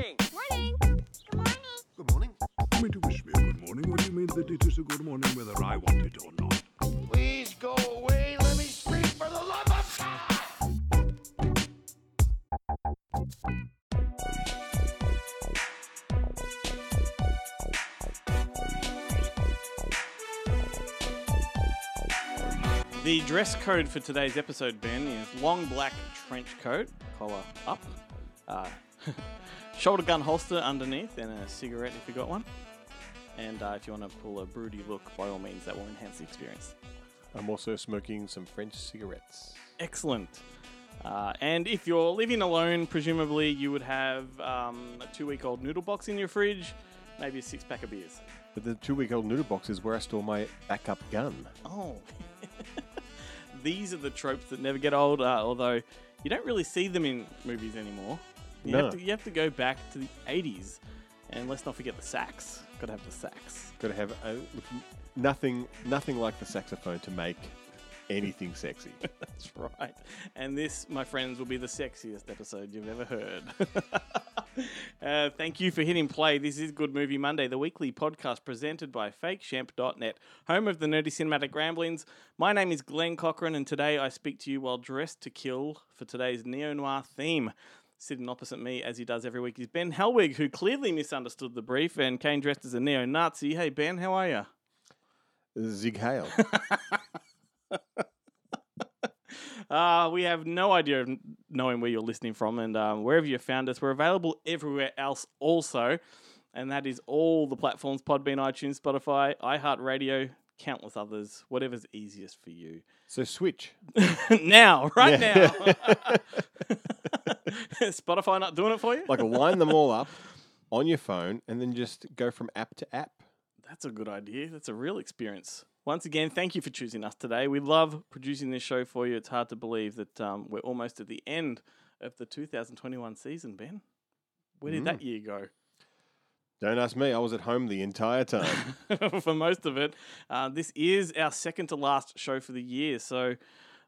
Good morning. Morning. Good morning. Good morning. You mean to wish me a good morning? What do you mean that it is a good morning whether I want it or not? Please go away. Let me sleep for the love of God. The dress code for today's episode, Ben, is long black trench coat, collar up, uh, shoulder gun holster underneath, and a cigarette if you got one. And uh, if you want to pull a broody look, by all means, that will enhance the experience. I'm also smoking some French cigarettes. Excellent. Uh, and if you're living alone, presumably you would have um, a two-week-old noodle box in your fridge, maybe a six-pack of beers. But the two week old noodle box is where I store my backup gun. Oh. These are the tropes that never get old, uh, although you don't really see them in movies anymore. You, No. have to, you have to go back to the 80s. And let's not forget the sax. Gotta have the sax. Gotta have a, look, nothing, nothing like the saxophone to make anything sexy. That's right. And this, my friends, will be the sexiest episode you've ever heard. uh, thank you for hitting play. This is Good Movie Monday, the weekly podcast presented by FakeShemp.net, home of the nerdy cinematic ramblings. My name is Glenn Cochran, and today I speak to you while dressed to kill for today's neo noir theme. Sitting opposite me, as he does every week, is Ben Helwig, who clearly misunderstood the brief and came dressed as a neo Nazi. Hey, Ben, how are you? Zig Hale. Uh, we have no idea of knowing where you're listening from, and um, wherever you found us, we're available everywhere else also, and that is all the platforms: Podbean, iTunes, Spotify, iHeartRadio, countless others. Whatever's easiest for you. so switch. now, right now. Spotify not doing it for you? Like line them all up on your phone and then just go from app to app. That's a good idea. That's a real experience. Once again, thank you for choosing us today. We love producing this show for you. It's hard to believe that um, we're almost at the end of the 2021 season, Ben. Where did that year go? Don't ask me. I was at home the entire time. for most of it. Uh, this is our second to last show for the year. So,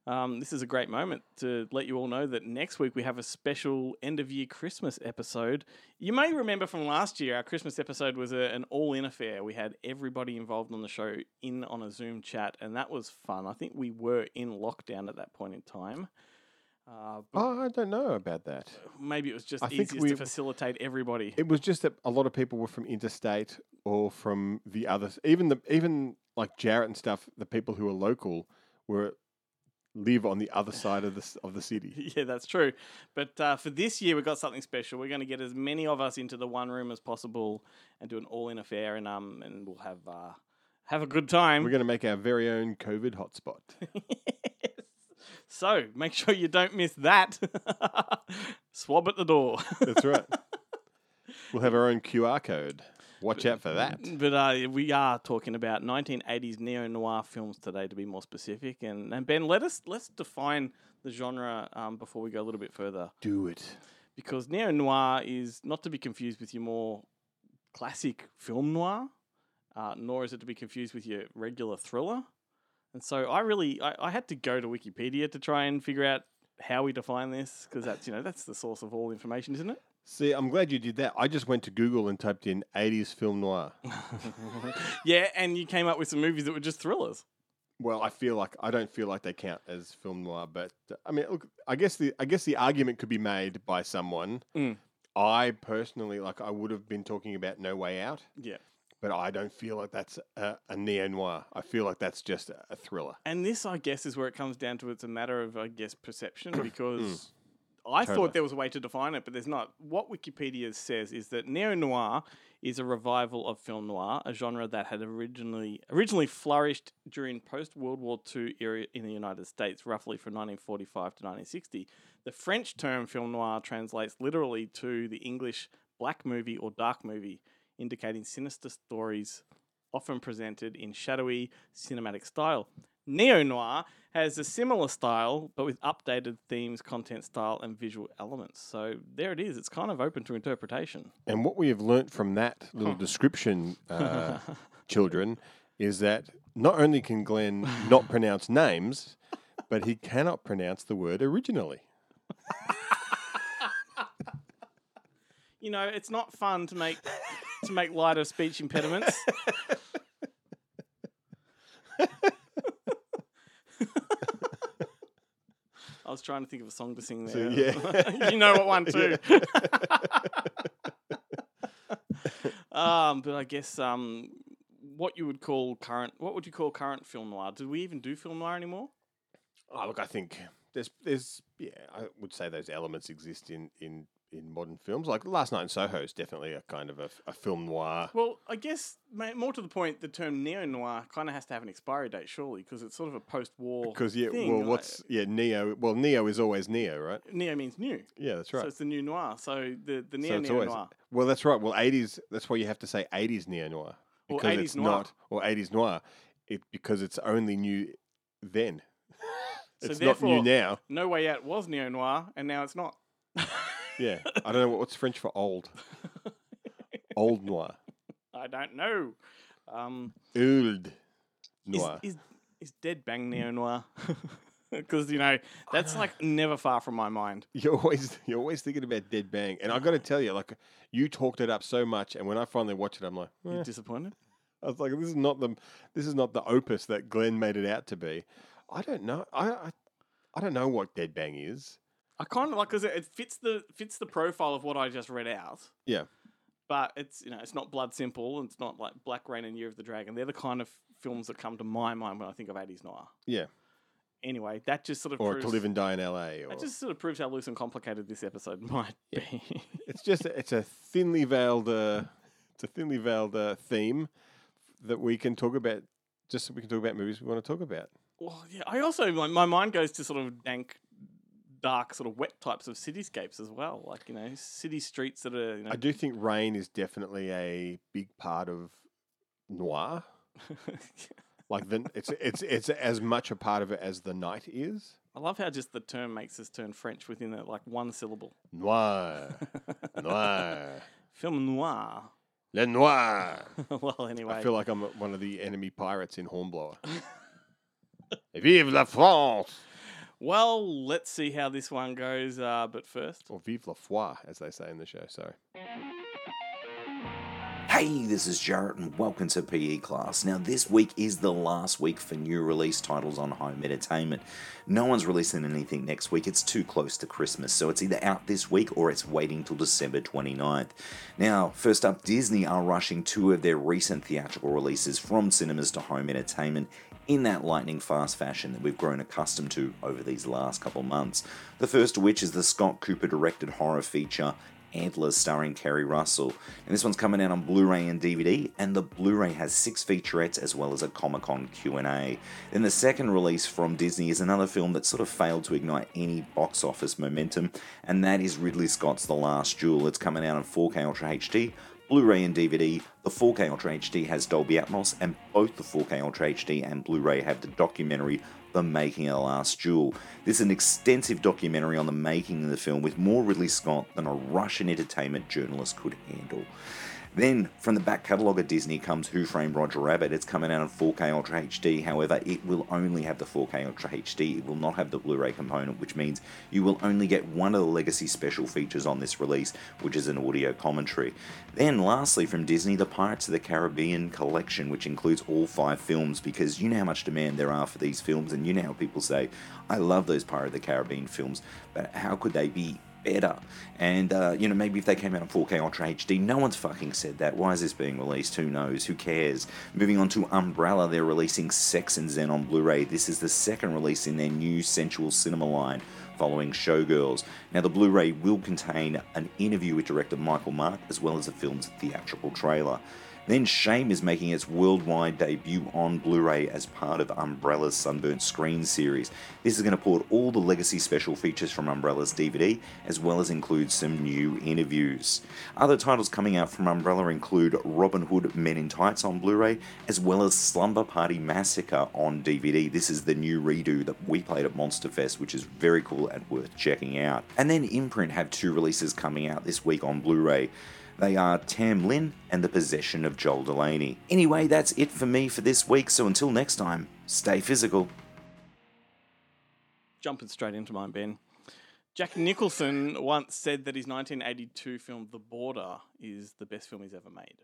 um, this is a great moment to let you all know that next week we have a special end of year Christmas episode. You may remember from last year, our Christmas episode was a, an all in affair. We had everybody involved on the show in on a Zoom chat, and that was fun. I think we were in lockdown at that point in time. Uh, oh, I don't know about that. maybe it was just I think easiest we- to facilitate everybody. It was just that a lot of people were from interstate or from the other, even the even like Jarrett and stuff. The people who are local were live on the other side of the of the city. Yeah, that's true. But uh, for this year, we've got something special. We're going to get as many of us into the one room as possible and do an all-in affair, and um, and we'll have uh, have a good time. We're going to make our very own COVID hotspot. so make sure you don't miss that. Swab at the door. That's right. we'll have our own QR code. Watch out for that. But uh, we are talking about 1980s neo noir films today, to be more specific. And, and Ben, let us let's define the genre um, before we go a little bit further. Do it. because neo noir is not to be confused with your more classic film noir, uh, nor is it to be confused with your regular thriller. And so I really I, I had to go to Wikipedia to try and figure out how we define this because that's you know that's the source of all information, isn't it? See, I'm glad you did that. I just went to Google and typed in 80s film noir. yeah, and you came up with some movies that were just thrillers. Well, I feel like I don't feel like they count as film noir, but uh, I mean, look, I guess the I guess the argument could be made by someone. Mm. I personally like I would have been talking about No Way Out, Yeah. But I don't feel like that's a, a neo noir. I feel like that's just a, a thriller. And this, I guess, is where it comes down to it's a matter of, I guess, perception mm. because I Totally. thought there was a way to define it, but there's not. What Wikipedia says is that neo noir is a revival of film noir, a genre that had originally originally flourished during post World War II era in the United States, roughly from 1945 to 1960. The French term film noir translates literally to the English black movie or dark movie, indicating sinister stories often presented in shadowy cinematic style. Neo noir has a similar style, but with updated themes, content style, and visual elements. So there it is. It's kind of open to interpretation. And what we have learnt from that little description, uh, children, is that not only can Glenn not pronounce names, but he cannot pronounce the word originally. You know, it's not fun to make to make light of speech impediments. I was trying to think of a song to sing So, there. yeah. you know what one too. um, but I guess um, what you would call current, what would you call current film noir? Do we even do film noir anymore? Oh, look, I think there's, there's, yeah, I would say those elements exist in, in, in modern films. Like Last Night in Soho is definitely a kind of a, a film noir. Well, I guess ma- more to the point, the term neo noir kind of has to have an expiry date, surely, because it's sort of a post-war. Because yeah, thing, well, like- what's yeah neo? Well, neo is always neo, right? neo means new, Yeah, that's right. so it's the new noir. So the the neo it's neo always noir. well, that's right. Well, eighties. That's why you have to say eighties neo noir Or because 80s it's noir. not or eighties noir. It because it's only new then. So it's not new now. No Way Out was neo noir, and now it's not. Yeah, I don't know what, what's French for old. old noir, I don't know. Um, old noir. is is Dead Bang neo noir? Because you know that's like never far from my mind. You're always you're always thinking about Dead Bang, and I got to tell you, like you talked it up so much, and when I finally watched it, I'm like, You eh. disappointed? I was like, this is not the this is not the opus that Glenn made it out to be. I don't know. I I, I don't know what Dead Bang is. I kind of like because it, it fits the fits the profile of what I just read out. Yeah. but it's you know it's not Blood Simple and it's not like Black Rain and Year of the Dragon. They're the kind of films that come to my mind when I think of 80s noir. Yeah. Anyway, that just sort of Or proves, to live and die in L.A. Or that just sort of proves how loose and complicated this episode might be. it's just it's a thinly veiled uh, it's a thinly veiled uh, theme that we can talk about. Just so we can talk about movies we want to talk about. well, yeah, I also like my mind goes to sort of dank, dark, sort of wet types of cityscapes as well. Like you know, city streets that are you know. I do think rain is definitely a big part of noir. Like the, it's it's it's as much a part of it as the night is. I love how just the term makes us turn French within a, like one syllable. Noir, noir, Film noir. le noir. well, anyway. I feel like I'm one of the enemy pirates in Hornblower. Vive la France! Well, let's see how this one goes. Uh, but first, Or vive la foi, as they say in the show. Sorry. Hey, this is Jarrett, and welcome to PE class. Now, this week is the last week for new release titles on home entertainment. No one's releasing anything next week, it's too close to Christmas, so it's either out this week or it's waiting till December 29th. Now, first up, Disney are rushing two of their recent theatrical releases from cinemas to home entertainment in that lightning fast fashion that we've grown accustomed to over these last couple months. The first of which is the Scott Cooper directed horror feature Antlers starring Keri Russell. And this one's coming out on Blu-ray and DVD, and the Blu-ray has six featurettes as well as a Comic-Con Q&A. Then the second release from Disney is another film that sort of failed to ignite any box office momentum, and that is Ridley Scott's The Last Duel. It's coming out on 4K Ultra HD, Blu-ray and DVD. The 4K Ultra HD has Dolby Atmos, and both the 4K Ultra HD and Blu-ray have the documentary The Making of the Last Duel. This is an extensive documentary on the making of the film with more Ridley Scott than a Russian entertainment journalist could handle. Then, from the back catalogue of Disney comes Who Framed Roger Rabbit. It's coming out in 4K Ultra HD, however, it will only have the 4K Ultra HD. It will not have the Blu ray component, which means you will only get one of the legacy special features on this release, which is an audio commentary. Then, lastly, from Disney, the Pirates of the Caribbean collection, which includes all five films, because you know how much demand there are for these films, and you know how people say, I love those Pirate of the Caribbean films, but how could they be better. And, uh, you know, maybe if they came out in 4K Ultra HD, no one's fucking said that. Why is this being released? Who knows? Who cares? Moving on to Umbrella, they're releasing Sex and Zen on Blu ray. This is the second release in their new sensual cinema line. following Showgirls. Now, the Blu ray will contain an interview with director Michael Mak as well as the film's theatrical trailer. Then Shame is making its worldwide debut on Blu ray as part of Umbrella's Sunburnt Screen series. This is going to port all the legacy special features from Umbrella's DVD as well as include some new interviews. Other titles coming out from Umbrella include Robin Hood Men in Tights on Blu ray as well as Slumber Party Massacre on DVD. This is the new redo that we played at Monster Fest, which is very cool and worth checking out. And then Imprint have two releases coming out this week on Blu ray. They are Tam Lin and The Possession of Joel Delaney. Anyway, that's it for me for this week, so until next time, stay physical. Jumping straight into mine, Ben. Jack Nicholson once said that his 1982 film The Border is the best film he's ever made.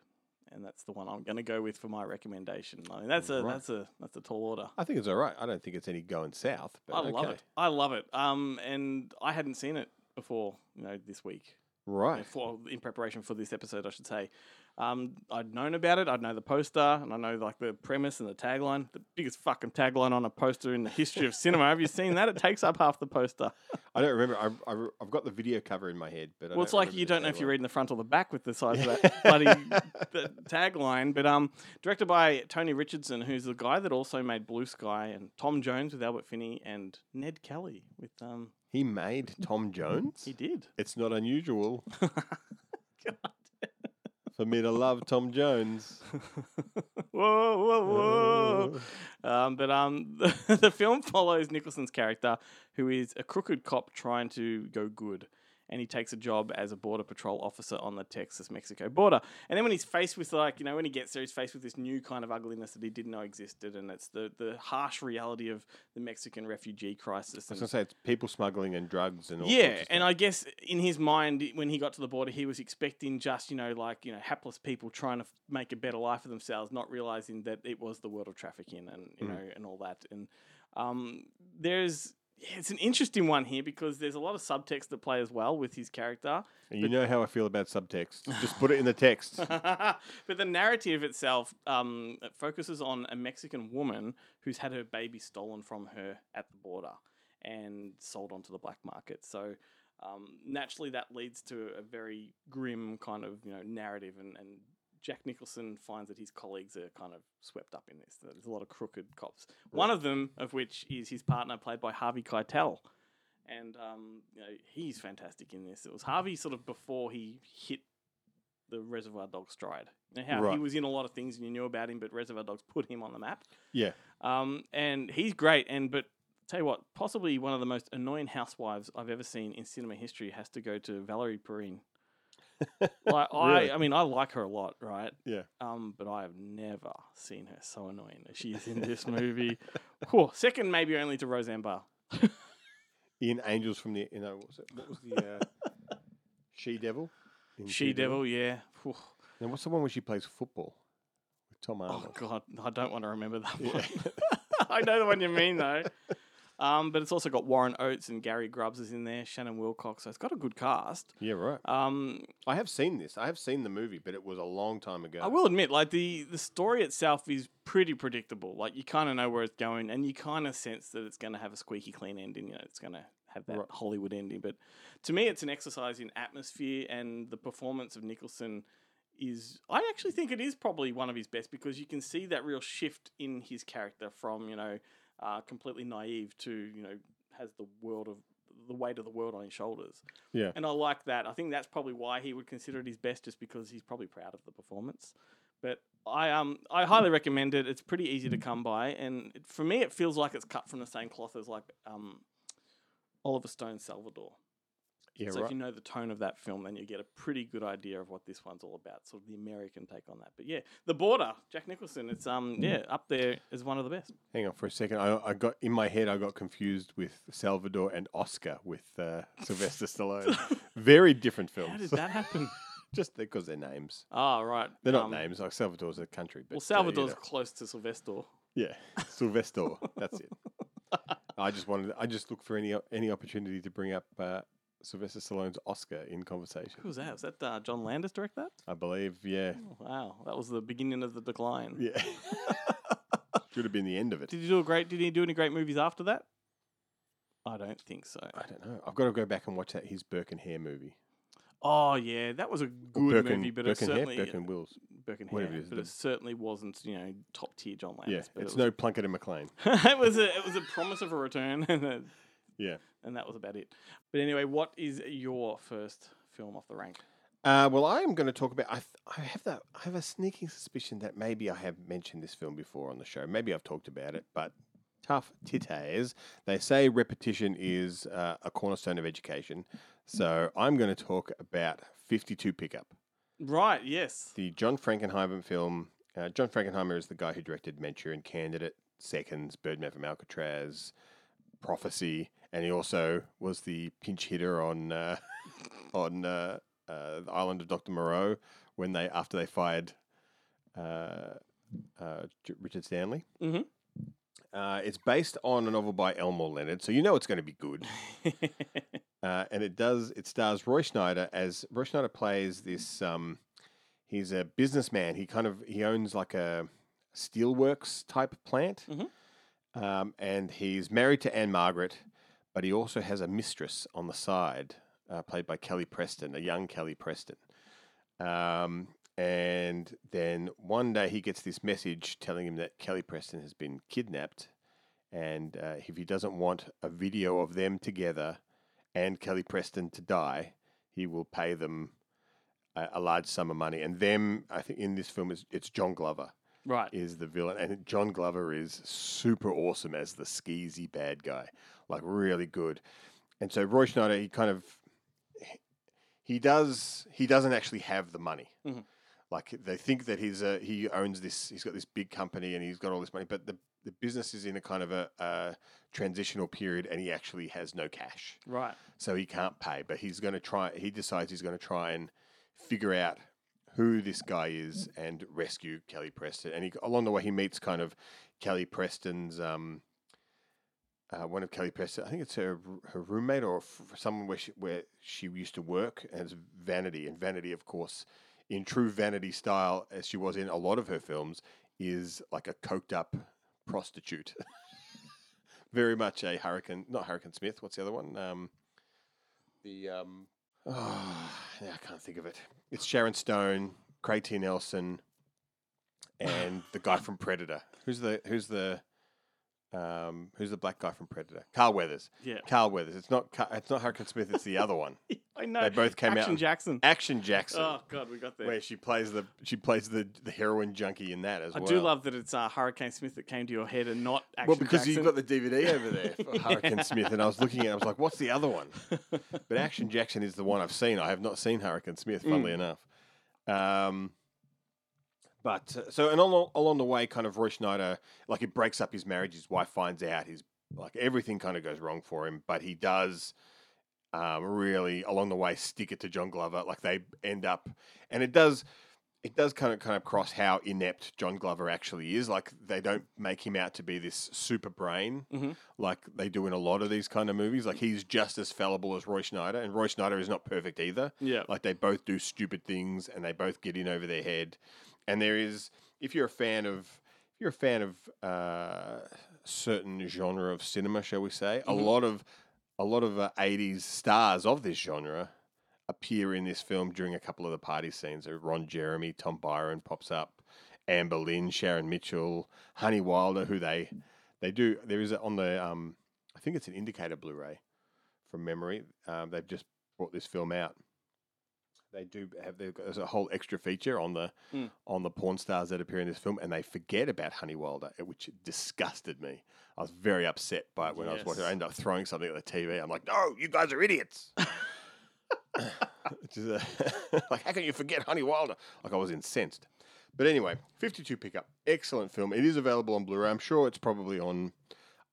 And that's the one I'm going to go with for my recommendation. I mean, that's a Right. that's a that's a tall order. I think it's all right. I don't think it's any going south. But I love okay. it. I love it. Um, and I hadn't seen it before, you know, this week. Right. for in preparation for this episode, I should say. Um, I'd known about it. I'd know the poster, and I know like the premise and the tagline. The biggest fucking tagline on a poster in the history of cinema. Have you seen that? It takes up half the poster. I don't remember. I, I, I've got the video cover in my head, but I well, it's like you don't know if you're reading the front or the back with the size of that bloody the tagline. But um, directed by Tony Richardson, who's the guy that also made Blue Sky, and Tom Jones with Albert Finney, and Ned Kelly with um. He made Tom Jones. He did. It's not unusual for me to love Tom Jones. whoa, whoa, whoa. um, but um, the, the film follows Nicholson's character, who is a crooked cop trying to go good. And he takes a job as a border patrol officer on the Texas Mexico border. And then when he's faced with, like, you know, when he gets there, he's faced with this new kind of ugliness that he didn't know existed. And it's the, the harsh reality of the Mexican refugee crisis. I was And gonna say it's people smuggling and drugs and all. yeah, and. I guess in his mind, when he got to the border, he was expecting just you know like you know hapless people trying to f- make a better life for themselves, not realizing that it was the world of trafficking and you Mm. know and all that. And um, there's yeah, it's an interesting one here because there's a lot of subtext that play as well with his character. And you know how I feel about subtext. Just put it in the text. but the narrative itself um, it focuses on a Mexican woman who's had her baby stolen from her at the border and sold onto the black market. So um, naturally, that leads to a very grim kind of you know narrative, and, and Jack Nicholson finds that his colleagues are kind of swept up in this. There's a lot of crooked cops. One of them, of which is his partner, played by Harvey Keitel. And um, you know, he's fantastic in this. It was Harvey sort of before he hit the Reservoir Dogs stride. You know how he was in a lot of things and you knew about him, but Reservoir Dogs put him on the map. yeah. Um, and he's great. And but tell you what, possibly one of the most annoying housewives I've ever seen in cinema history has to go to Valerie Perrine. like Really? I, I mean, I like her a lot, right? Yeah. Um, but I have never seen her so annoying as she is in this movie. Whew, second, maybe only to Roseanne Barr. In Angels from the you know what was, it, what was the uh, She Devil? She Devil, yeah. Whew. And what's the one where she plays football with Tom Oh Arnold? God, I don't want to remember that Yeah. one. I know the one you mean though. Um, but it's also got Warren Oates and Gary Grubbs is in there, Shannon Wilcox. So it's got a good cast. Yeah, right. Um, I have seen this. I have seen the movie, but it was a long time ago. I will admit, like the the story itself is pretty predictable. Like you kind of know where it's going, and you kind of sense that it's going to have a squeaky clean ending. You know, it's going to have that Right. Hollywood ending. But to me, it's an exercise in atmosphere, and the performance of Nicholson is. I actually think it is probably one of his best because you can see that real shift in his character from you know uh, completely naive to you know has the world of the weight of the world on his shoulders. Yeah. And I like that. I think that's probably why he would consider it his best, just because he's probably proud of the performance. But I um I highly recommend it. It's pretty easy to come by, and it, for me, it feels like it's cut from the same cloth as like um Oliver Stone Salvador. Yeah, so right. if you know the tone of that film, then you get a pretty good idea of what this one's all about, sort of the American take on that. But yeah, The Border, Jack Nicholson, it's um yeah up there is one of the best. Hang on for a second. I, I got in my head. I got confused with Salvador and Oscar with uh, Sylvester Stallone. Very different films. How did that happen? Just because they're names. oh right, They're not um, names. Like Salvador's a country. But, Well, uh, you Salvador's know. close to Sylvester. yeah, Sylvester. That's it. I just wanted. I just look for any any opportunity to bring up uh, Sylvester Stallone's Oscar in conversation. Who was that? Was that uh, John Landis direct that? I believe. Yeah. Wow, that was the beginning of the decline. Yeah. Should have been the end of it. Did you do a great? Did he do any great movies after that? I don't think so. I don't know. I've got to go back and watch that his Burke and Hare movie. Oh yeah, that was a good Burke movie, and, but Burke it Hare, certainly Burke and Wills. Burke and Hare, it is, but it certainly wasn't you know top tier John Landis. Yeah, it's it no was, Plunkett and Macleane. it was a it was a promise of a return, Yeah. And that was about it. But anyway, what is your first film off the rank? Uh, well, I am going to talk about. I, th- I have that. I have a sneaking suspicion that maybe I have mentioned this film before on the show. Maybe I've talked about it, but tough titties. They say repetition is uh, a cornerstone of education. So I'm going to talk about 52 Pickup, Right. Yes. the John Frankenheimer film. Uh, John Frankenheimer is the guy who directed Manchurian Candidate, Seconds, Birdman from Alcatraz, Prophecy, and he also was the pinch hitter on uh, on uh, uh, the island of Doctor Moreau when they after they fired uh, uh, Richard Stanley. Mhm. Uh, it's based on a novel by Elmore Leonard, so you know it's going to be good. Uh, and it does. It stars Roy Schneider as Roy Schneider plays this. Um, he's a businessman. He kind of he owns like a steelworks type plant, Mhm. Um, and he's married to Ann-Margret, but he also has a mistress on the side, uh, played by Kelly Preston, a young Kelly Preston. Um, and then one day he gets this message telling him that Kelly Preston has been kidnapped, and uh, if he doesn't want a video of them together and Kelly Preston to die, he will pay them a, a large sum of money. And them, I think, in this film is it's John Glover right. is the villain, and John Glover is super awesome as the skeezy bad guy, like really good. And so Roy Schneider, he kind of he does he doesn't actually have the money. Mhm. Like they think that he's a, he owns this, he's got this big company and he's got all this money, but the the business is in a kind of a, a transitional period, and he actually has no cash Right. so he can't pay. But he's going to try. He decides he's going to try and figure out who this guy is and rescue Kelly Preston. And he, along the way, he meets kind of Kelly Preston's um, uh, one of Kelly Preston. I think it's her her roommate or f- someone where she, where she used to work as Vanity. And Vanity, of course, in true Vanity style, as she was in a lot of her films, is like a coked up prostitute. Very much a Hurricane, not Hurricane Smith. What's the other one? Um, the um, oh, I can't think of it. It's Sharon Stone, Craig T. Nelson, and the guy from Predator. Who's the who's the um, who's the black guy from Predator? Carl Weathers. Yeah. Carl Weathers. It's not. Car- It's not Hurricane Smith. It's the other one. I know. They both came Action out. Action Jackson. Action Jackson. Oh God, we got there. Where she plays the she plays the the heroin junkie in that as I well. I do love that it's uh, Hurricane Smith that came to your head and not Action well, because Jackson. you've got the DVD over there for Hurricane Smith, and I was looking at it, I was like, what's the other one? But Action Jackson is the one I've seen. I have not seen Hurricane Smith, funnily enough. Um, but uh, so, and along, along the way, kind of Roy Schneider, like it breaks up his marriage. His wife finds out. His like everything kind of goes wrong for him, but he does um, really along the way stick it to John Glover. Like they end up, and it does. It does kind of kind of cross how inept John Glover actually is. Like they don't make him out to be this super brain, Mhm. like they do in a lot of these kind of movies. Like he's just as fallible as Roy Schneider, and Roy Schneider is not perfect either. yeah. Like they both do stupid things, and they both get in over their head. And there is, if you're a fan of, if you're a fan of uh, certain genre of cinema, shall we say, a Mhm. lot of, a lot of uh, '80s stars of this genre appear in this film during a couple of the party scenes. So Ron Jeremy, Tom Byron pops up, Amber Lynn, Sharon Mitchell, Honey Wilder, who they they do. There is a, on the um, I think it's an indicator Blu-ray from memory. Um, they've just brought this film out. They do have they've got, there's a whole extra feature on the Mm. on the porn stars that appear in this film, and they forget about Honey Wilder, which disgusted me. I was very upset by it when I was watching. I ended up throwing something at the TV. I'm like, no, you guys are idiots. Which is uh, like, how can you forget Honey Wilder? Like I was incensed. But anyway, 52 pickup, excellent film. It is available on Blu-ray. I'm sure it's probably on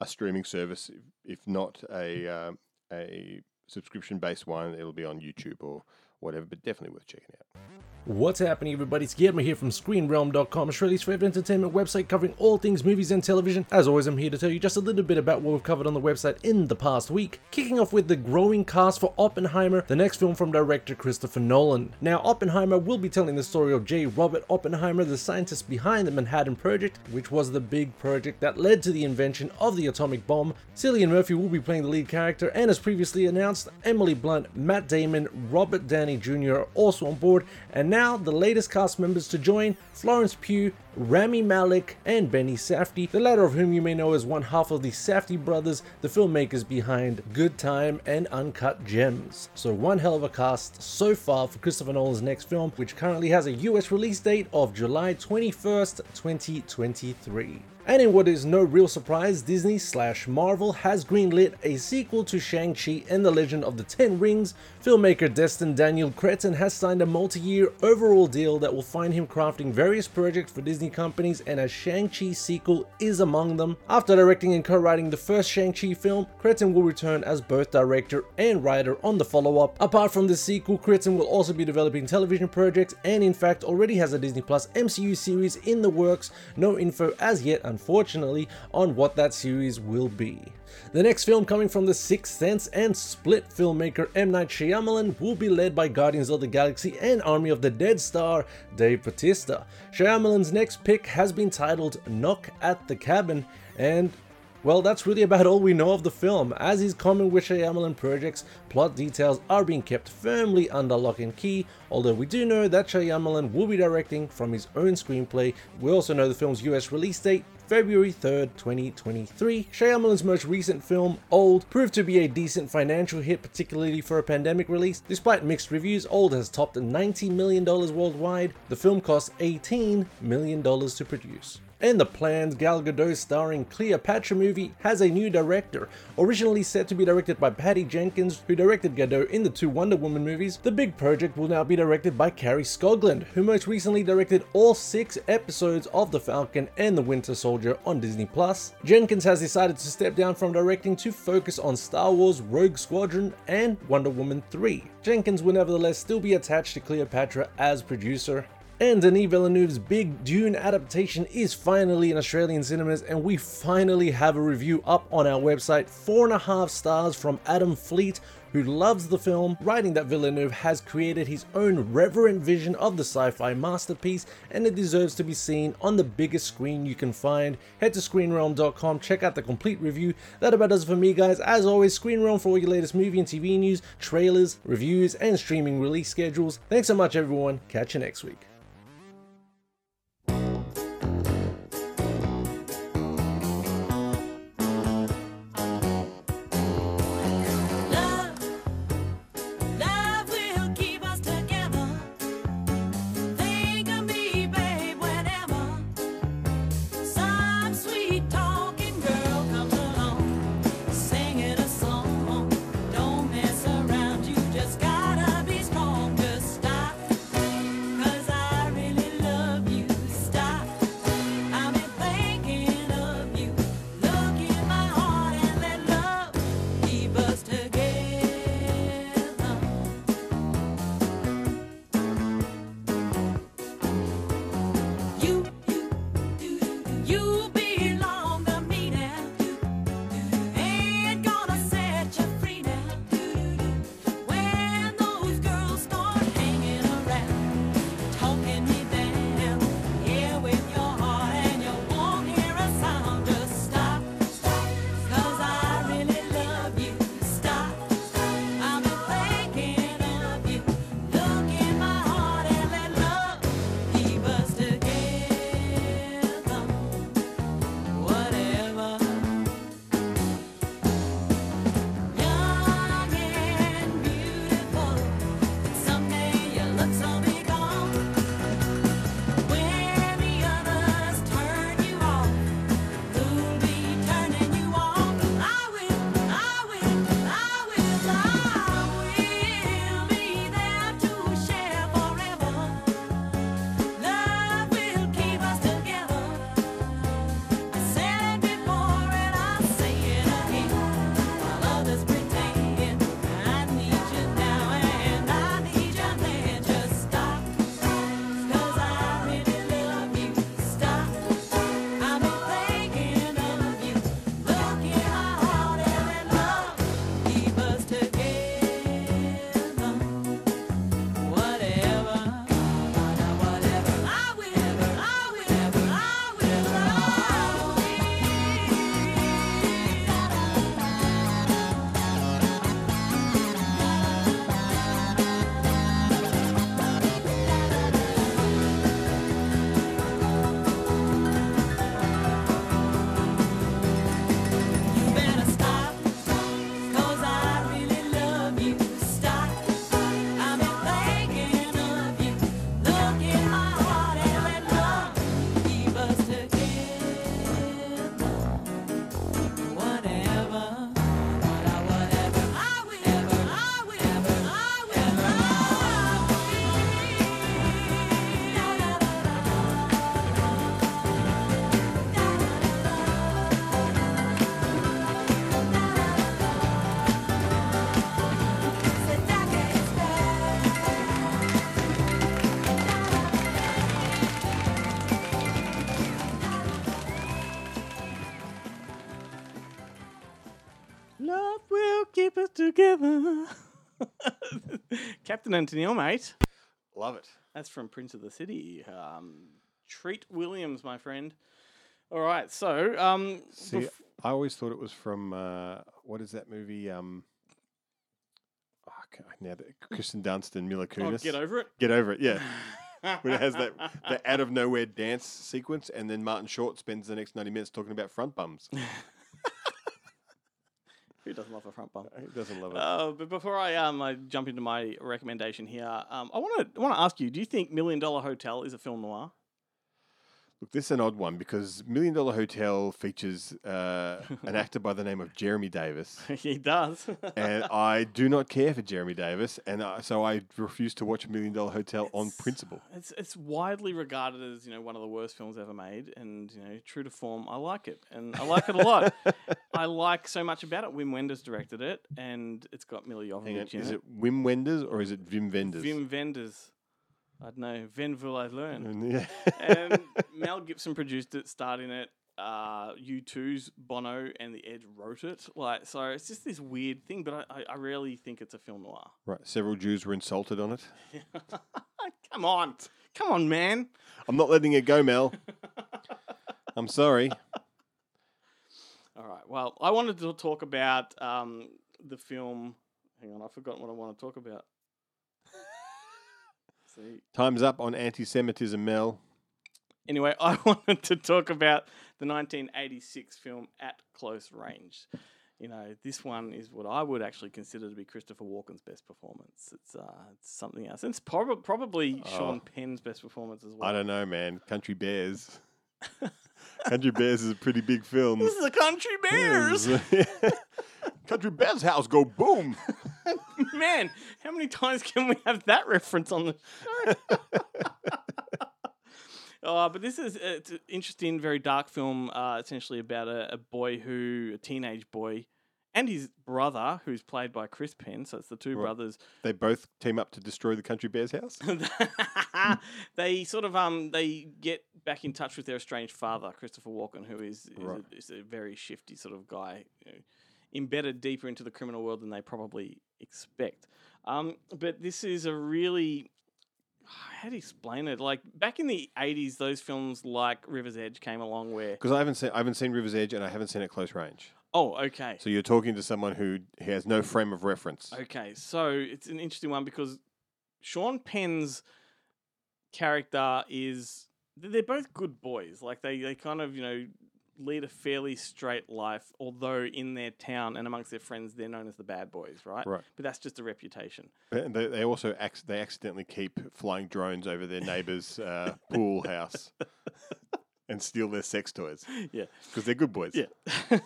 a streaming service, if, if not a uh, a subscription-based one. It'll be on YouTube or whatever, but definitely worth checking out. What's happening, everybody? It's Guillermo here from ScreenRealm.com, Australia's favorite entertainment website covering all things movies and television. As always, I'm here to tell you just a little bit about what we've covered on the website in the past week. Kicking off with the growing cast for Oppenheimer, the next film from director Christopher Nolan. Now, Oppenheimer will be telling the story of J. Robert Oppenheimer, the scientist behind the Manhattan Project, which was the big project that led to the invention of the atomic bomb. Cillian Murphy will be playing the lead character, and as previously announced, Emily Blunt, Matt Damon, Robert Downey Jr. are also on board, and now the latest cast members to join Florence Pugh, Rami Malek, and Benny Safdie, the latter of whom you may know as one half of the Safdie brothers, the filmmakers behind Good Time and Uncut Gems. So, one hell of a cast so far for Christopher Nolan's next film, which currently has a US release date of July 21st, 2023. And in what is no real surprise, Disney slash Marvel has greenlit a sequel to Shang-Chi and the Legend of the Ten Rings. Filmmaker Destin Daniel Cretton has signed a multi-year overall deal that will find him crafting various projects for Disney companies and a Shang-Chi sequel is among them. After directing and co-writing the first Shang-Chi film, Cretton will return as both director and writer on the follow-up. Apart from the sequel, Cretton will also be developing television projects and in fact already has a Disney Plus MCU series in the works. No info as yet unfortunately, on what that series will be. The next film coming from the Sixth Sense and Split filmmaker M. Night Shyamalan will be led by Guardians of the Galaxy and Army of the Dead star Dave Bautista. Shyamalan's next pick has been titled Knock at the Cabin and well, that's really about all we know of the film. As is common with Shyamalan projects, plot details are being kept firmly under lock and key, although we do know that Shyamalan will be directing from his own screenplay. We also know the film's US release date, February 3rd, 2023. Shyamalan's most recent film, Old, proved to be a decent financial hit, particularly for a pandemic release. Despite mixed reviews, Old has topped $90 million worldwide. The film cost $18 million to produce. And the planned Gal Gadot starring Cleopatra movie has a new director. Originally set to be directed by Patty Jenkins, who directed Gadot in the two Wonder Woman movies, the big project will now be directed by Kari Skogland, who most recently directed all six episodes of The Falcon and The Winter Soldier on Disney+. Jenkins has decided to step down from directing to focus on Star Wars Rogue Squadron and Wonder Woman 3. Jenkins will nevertheless still be attached to Cleopatra as producer. And Denis Villeneuve's big Dune adaptation is finally in Australian cinemas, and we finally have a review up on our website. Four and a half stars from Adam Fleet, who loves the film, writing that Villeneuve has created his own reverent vision of the sci fi masterpiece, and it deserves to be seen on the biggest screen you can find. Head to screenrealm.com, check out the complete review. That about does it for me, guys. As always, Screen Realm for all your latest movie and TV news, trailers, reviews, and streaming release schedules. Thanks so much, everyone. Catch you next week. Together. Captain Antonio, mate. Love it. That's from Prince of the City. Um, Treat Williams, my friend. All right, so um, See, bef- I always thought it was from uh, what is that movie? Um, oh, can't- now that Kristen Dunst and Mila oh, Kunis. get over it. Get over it. Yeah. when it has that, that out of nowhere dance sequence, and then Martin Short spends the next ninety minutes talking about front bums. Who doesn't love a front bump? He doesn't love it. Uh, but before I um I jump into my recommendation here, um, I want to want to ask you: Do you think Million Dollar Hotel is a film noir? Look, this is an odd one because Million Dollar Hotel features uh, an actor by the name of Jeremy Davies, he does. and I do not care for Jeremy Davies, and uh, so I refuse to watch Million Dollar Hotel on principle. It's it's widely regarded as you know one of the worst films ever made, and you know true to form, I like it, and I like it a lot. I like so much about it. Wim Wenders directed it, and it's got Mila Hang on, Jovovich in is it. Wim Wenders or is it Vim Wenders? Vim Wenders. I don't know. Ven will I learn. And yeah. and Mel Gibson produced it, starting in it. Uh, U2's Bono and the Edge wrote it. Like, so it's just this weird thing, but I, I, I rarely think it's a film noir. right, several Jews were insulted on it. Come on, come on, man. I'm not letting it go, Mel. I'm sorry. All right. Well, I wanted to talk about um, the film. Hang on, I've forgotten what I want to talk about. See. Time's up on anti-Semitism, Mel. Anyway, I wanted to talk about the 1986 film At Close Range. You know, this one is what I would actually consider to be Christopher Walken's best performance. It's, uh, it's something else. It's prob- probably Sean Penn's best performance as well. I don't know, man. Country Bears. Country Bears is a pretty big film. This is the Country Bears. Country Bears house go boom. Man, how many times can we have that reference on the show? Oh, but this is it's an interesting, very dark film. Uh, essentially about a, a boy who, a teenage boy, and his brother, who's played by Chris Penn. So it's the two Right. brothers. They both team up to destroy the Country Bears house. they sort of um they get back in touch with their estranged father, Christopher Walken, who is, is, Right. a, is a very shifty sort of guy, you know, embedded deeper into the criminal world than they probably expect. Um, but this is a really how do you explain it? Like back in the eighties, those films like River's Edge came along where Because I haven't seen I haven't seen River's Edge and I haven't seen it close range. oh okay So you're talking to someone who has no frame of reference. Okay, so it's an interesting one because Sean Penn's character is they're both good boys. Like they, they kind of, you know, lead a fairly straight life, although in their town and amongst their friends they're known as the bad boys, right? Right. But that's just a reputation. But they, they also ac- they accidentally keep flying drones over their neighbor's uh, pool house and steal their sex toys Yeah. because they're good boys. Yeah.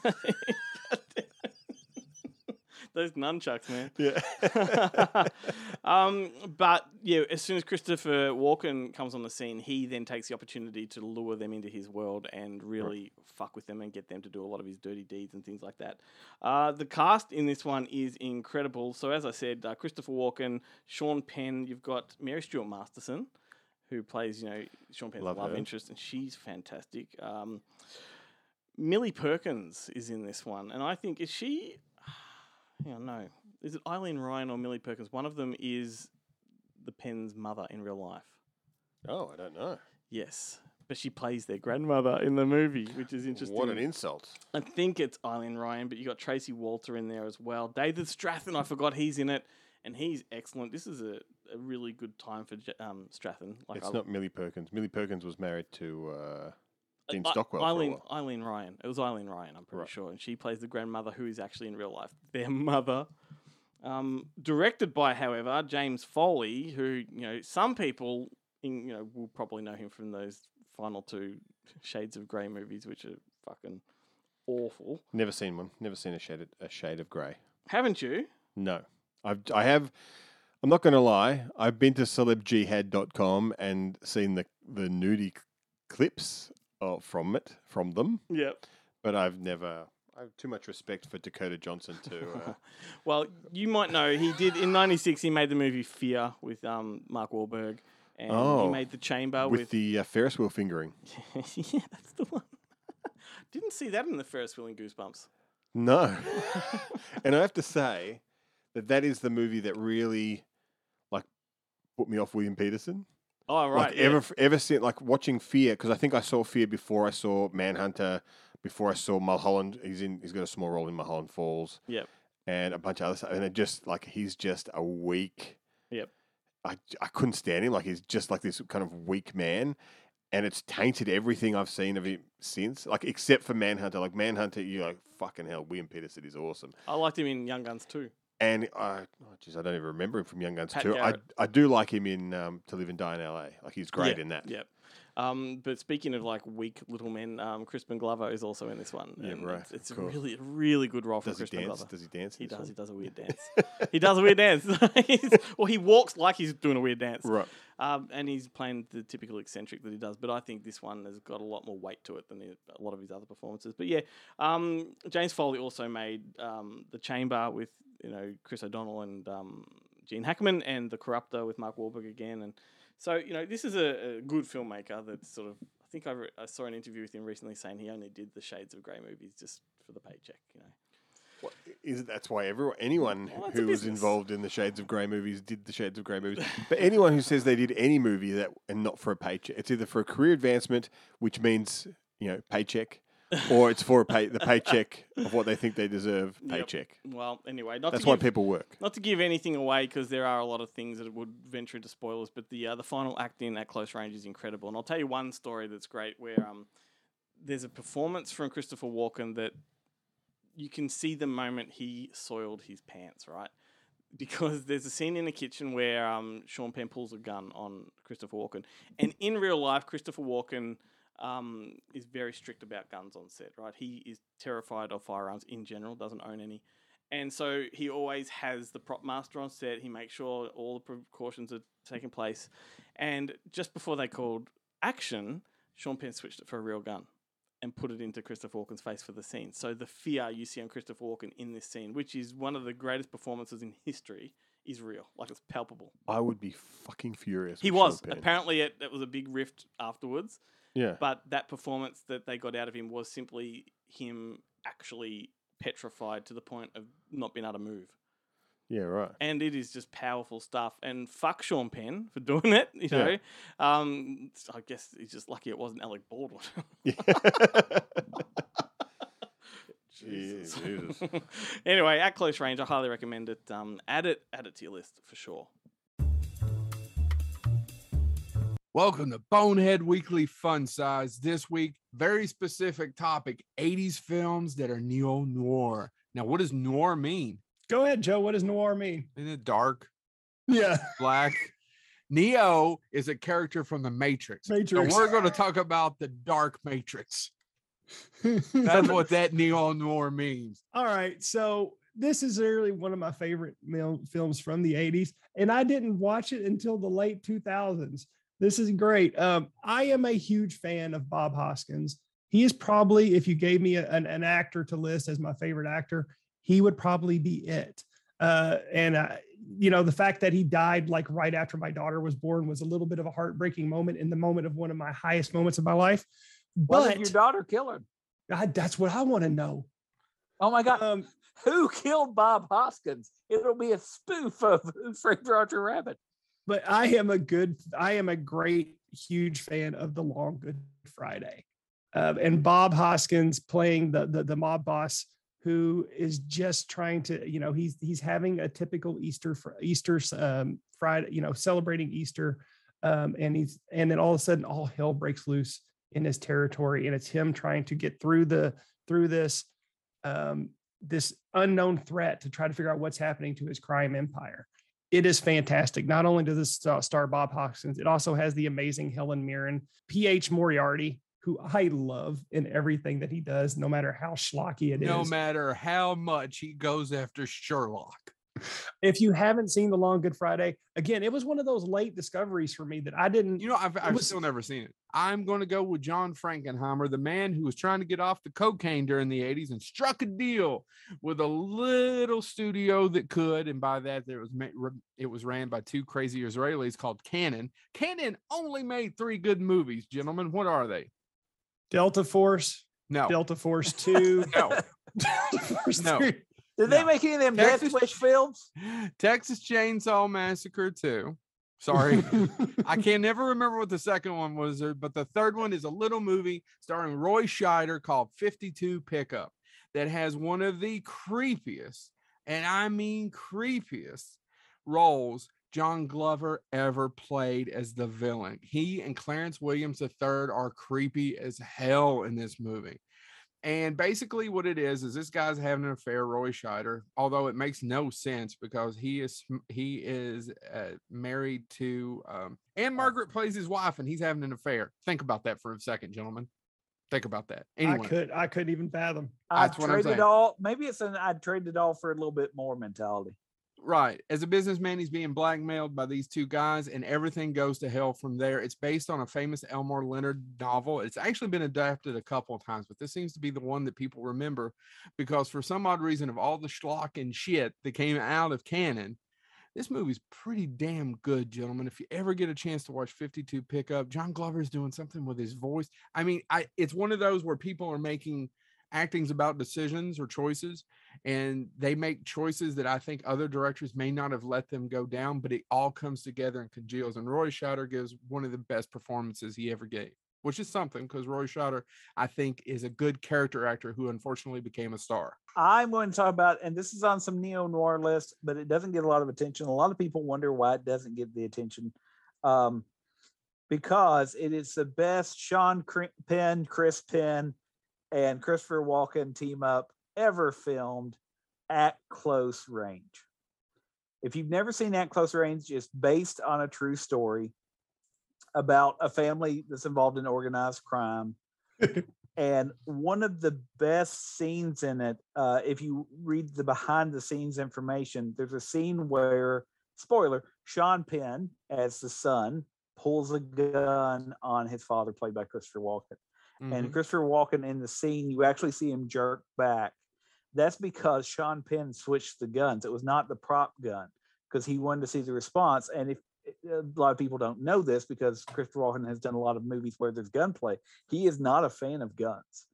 Those nunchucks, man. Yeah. um, but yeah, as soon as Christopher Walken comes on the scene, he then takes the opportunity to lure them into his world and really fuck with them and get them to do a lot of his dirty deeds and things like that. Uh, the cast in this one is incredible. So as I said, uh, Christopher Walken, Sean Penn, you've got Mary Stuart Masterson, who plays you know Sean Penn's Love love, interest, and she's fantastic. Um, Millie Perkins is in this one, and I think is she. Hang on, no. Is it Eileen Ryan or Millie Perkins? One of them is the Penn's mother in real life. Oh, I don't know. Yes, but she plays their grandmother in the movie, which is interesting. What an insult. I think it's Eileen Ryan, but you got Tracy Walter in there as well. David Strathairn, I forgot he's in it, and he's excellent. This is a, a really good time for um. Like it's I- not Millie Perkins. Millie Perkins was married to uh, Dean Stockwell. Eileen. Eileen Ryan. It was Eileen Ryan, I'm pretty Right. sure. And she plays the grandmother who is actually in real life their mother. Um, directed by, however, James Foley, who, you know, some people, in, you know, will probably know him from those final two Shades of Grey movies, which are fucking awful. Never seen one. Never seen a shade of, a shade of grey. Haven't you? No, I've I have. I'm not going to lie. I've been to celebjihad.com and seen the the nudie clips uh, from it from them, Yep. but I've never. I have too much respect for Dakota Johnson to. Uh, Well, you might know he did in '96. He made the movie Fear with um, Mark Wahlberg, and he Oh, made The Chamber with, with. the uh, Ferris wheel fingering. yeah, that's the one. Didn't see that in the Ferris wheel in Goosebumps. No, and I have to say, that that is the movie that really like put me off William Petersen. Oh right, like yeah. ever ever since like watching Fear because I think I saw Fear before I saw Manhunter, before I saw Mulholland. He's in he's got a small role in Mulholland Falls. Yep. And a bunch of other stuff, and it just like he's just a weak. Yep. I I couldn't stand him. Like he's just like this kind of weak man, and it's tainted everything I've seen of him since. Like except for Manhunter. Like Manhunter, you're like fucking hell. William Petersen is awesome. I liked him in Young Guns too. And I, oh jeez, I don't even remember him from Young Guns Pat too. I Garrett. I do like him in um, To Live and Die in L.A. Like he's great Yeah, in that. Yep. Um, but speaking of like weak little men, um, Crispin Glover is also in this one. Yeah, and right, It's, it's of a course. really, really good role from Does he Crispin dance? Glover. Does he dance? in He this does. one? He does a weird dance. he does a weird dance. He's- well, he walks like he's doing a weird dance. Right. Um, and he's playing the typical eccentric that he does. But I think this one has got a lot more weight to it than the, a lot of his other performances. But yeah, um, James Foley also made um, The Chamber with you know Chris O'Donnell and um, Gene Hackman, and The Corruptor with Mark Wahlberg again. And so you know this is a, a good filmmaker that sort of. I think I, re- I saw an interview with him recently saying he only did the Shades of Grey movies just for the paycheck. You know. What, is it, that's why everyone, anyone Well, who was involved in the Shades of Grey movies did the Shades of Grey movies. but anyone who says they did any movie that and not for a paycheck, it's either for a career advancement, which means you know paycheck, or it's for a pay, the paycheck of what they think they deserve. Yep. Paycheck. Well, anyway, not That's to why give, people work. Not to give anything away because there are a lot of things that would venture into spoilers, but the uh, the final act in at close range is incredible. And I'll tell you one story that's great where um there's a performance from Christopher Walken that you can see the moment he soiled his pants, right? Because there's a scene in the kitchen where um, Sean Penn pulls a gun on Christopher Walken, and in real life, Christopher Walken um, is very strict about guns on set, right? He is terrified of firearms in general, doesn't own any. And so he always has the prop master on set. He makes sure all the precautions are taking place. And just before they called action, Sean Penn switched it for a real gun and put it into Christopher Walken's face for the scene. So the fear you see on Christopher Walken in this scene, which is one of the greatest performances in history, is real. Like it's palpable. I would be fucking furious. He was. Apparently, it, it was a big rift afterwards. Yeah. But that performance that they got out of him was simply him actually petrified to the point of not being able to move. Yeah, right. And it is just powerful stuff. And fuck Sean Penn for doing it. You Yeah. know, um, I guess he's just lucky it wasn't Alec Baldwin. Jesus. Jesus. anyway, at close range, I highly recommend it. Um, add it, add it to your list for sure. Welcome to Bonehead Weekly Fun Size. This week, very specific topic 80s films that are neo noir. Now, what does noir mean? Go ahead, Joe. What does noir mean? Isn't it dark, Yeah. black? Neo is a character from the Matrix. Matrix. So we're going to talk about the dark Matrix. That's what that neo noir means. All right. So this is really one of my favorite mil- films from the 80s. And I didn't watch it until the late 2000s. This is great. Um, I am a huge fan of Bob Hoskins. He is probably, if you gave me a- an, an actor to list as my favorite actor, he would probably be it. Uh, and, you know, the fact that he died like right after my daughter was born was a little bit of a heartbreaking moment in the moment of one of my highest moments of my life. But did your daughter killed him? I, that's what I want to know. Oh my God. Um, Who killed Bob Hoskins? It'll be a spoof of Who Framed Roger Rabbit. But I am a good, I am a great, huge fan of the Long Good Friday, um, and Bob Hoskins playing the, the the mob boss who is just trying to, you know, he's he's having a typical Easter Easter um, Friday, you know, celebrating Easter, um, and he's and then all of a sudden all hell breaks loose in his territory, and it's him trying to get through the through this um, this unknown threat to try to figure out what's happening to his crime empire it is fantastic. Not only does this star, Bob Hoskins, it also has the amazing Helen Mirren, P.H. Moriarty, who I love in everything that he does, no matter how schlocky it is. No matter how much he goes after Sherlock. if you haven't seen The Long Good Friday, again, it was one of those late discoveries for me that I didn't. You know, I've, I've was- still never seen it. I'm going to go with John Frankenheimer, the man who was trying to get off the cocaine during the 80s and struck a deal with a little studio that could. And by that, there was it was ran by two crazy Israelis called Cannon. Cannon only made three good movies, gentlemen. What are they? Delta Force, No, Delta Force 2, no, Delta Force No. 3. Did they make any of them Texas- Death Wish films? Texas Chainsaw Massacre 2. Sorry. I can never remember what the second one was, uh, but the third one is a little movie starring Roy Scheider called 52 Pickup that has one of the creepiest, and I mean creepiest, roles John Glover ever played as the villain. He and Clarence Williams III are creepy as hell in this movie. And basically, what it is is this guy's having an affair, Roy Scheider. Although it makes no sense because he is he is uh, married to um, Ann-Margret plays his wife, and he's having an affair. Think about that for a second, gentlemen. Think about that. Anyway, I could I couldn't even fathom. I'd That's trade it all. Maybe it's an I'd trade it all for a little bit more mentality. Right. As a businessman, he's being blackmailed by these two guys, and everything goes to hell from there. It's based on a famous Elmore Leonard novel. It's actually been adapted a couple of times, but this seems to be the one that people remember because, for some odd reason, of all the schlock and shit that came out of Cannon, this movie's pretty damn good, gentlemen. If you ever get a chance to watch 52 Pickup, John Glover's doing something with his voice. I mean, I it's one of those where people are making acting's about decisions or choices and they make choices that I think other directors may not have let them go down, but it all comes together and congeals. And Roy Scheider gives one of the best performances he ever gave, which is something because Roy Scheider, I think, is a good character actor who unfortunately became a star. I'm going to talk about, and this is on some neo noir list, but it doesn't get a lot of attention. A lot of people wonder why it doesn't get the attention, um, because it is the best Sean Penn, Chris Penn, and Christopher Walken team up ever filmed at close range. If you've never seen At Close Range, it's based on a true story about a family that's involved in organized crime and one of the best scenes in it uh, if you read the behind the scenes information there's a scene where spoiler sean penn as the son pulls a gun on his father played by christopher walken and Mhm. christopher walken in the scene you actually see him jerk back that's because sean penn switched the guns it was not the prop gun because he wanted to see the response and if a lot of people don't know this because Christopher Walken has done a lot of movies where there's gunplay. He is not a fan of guns.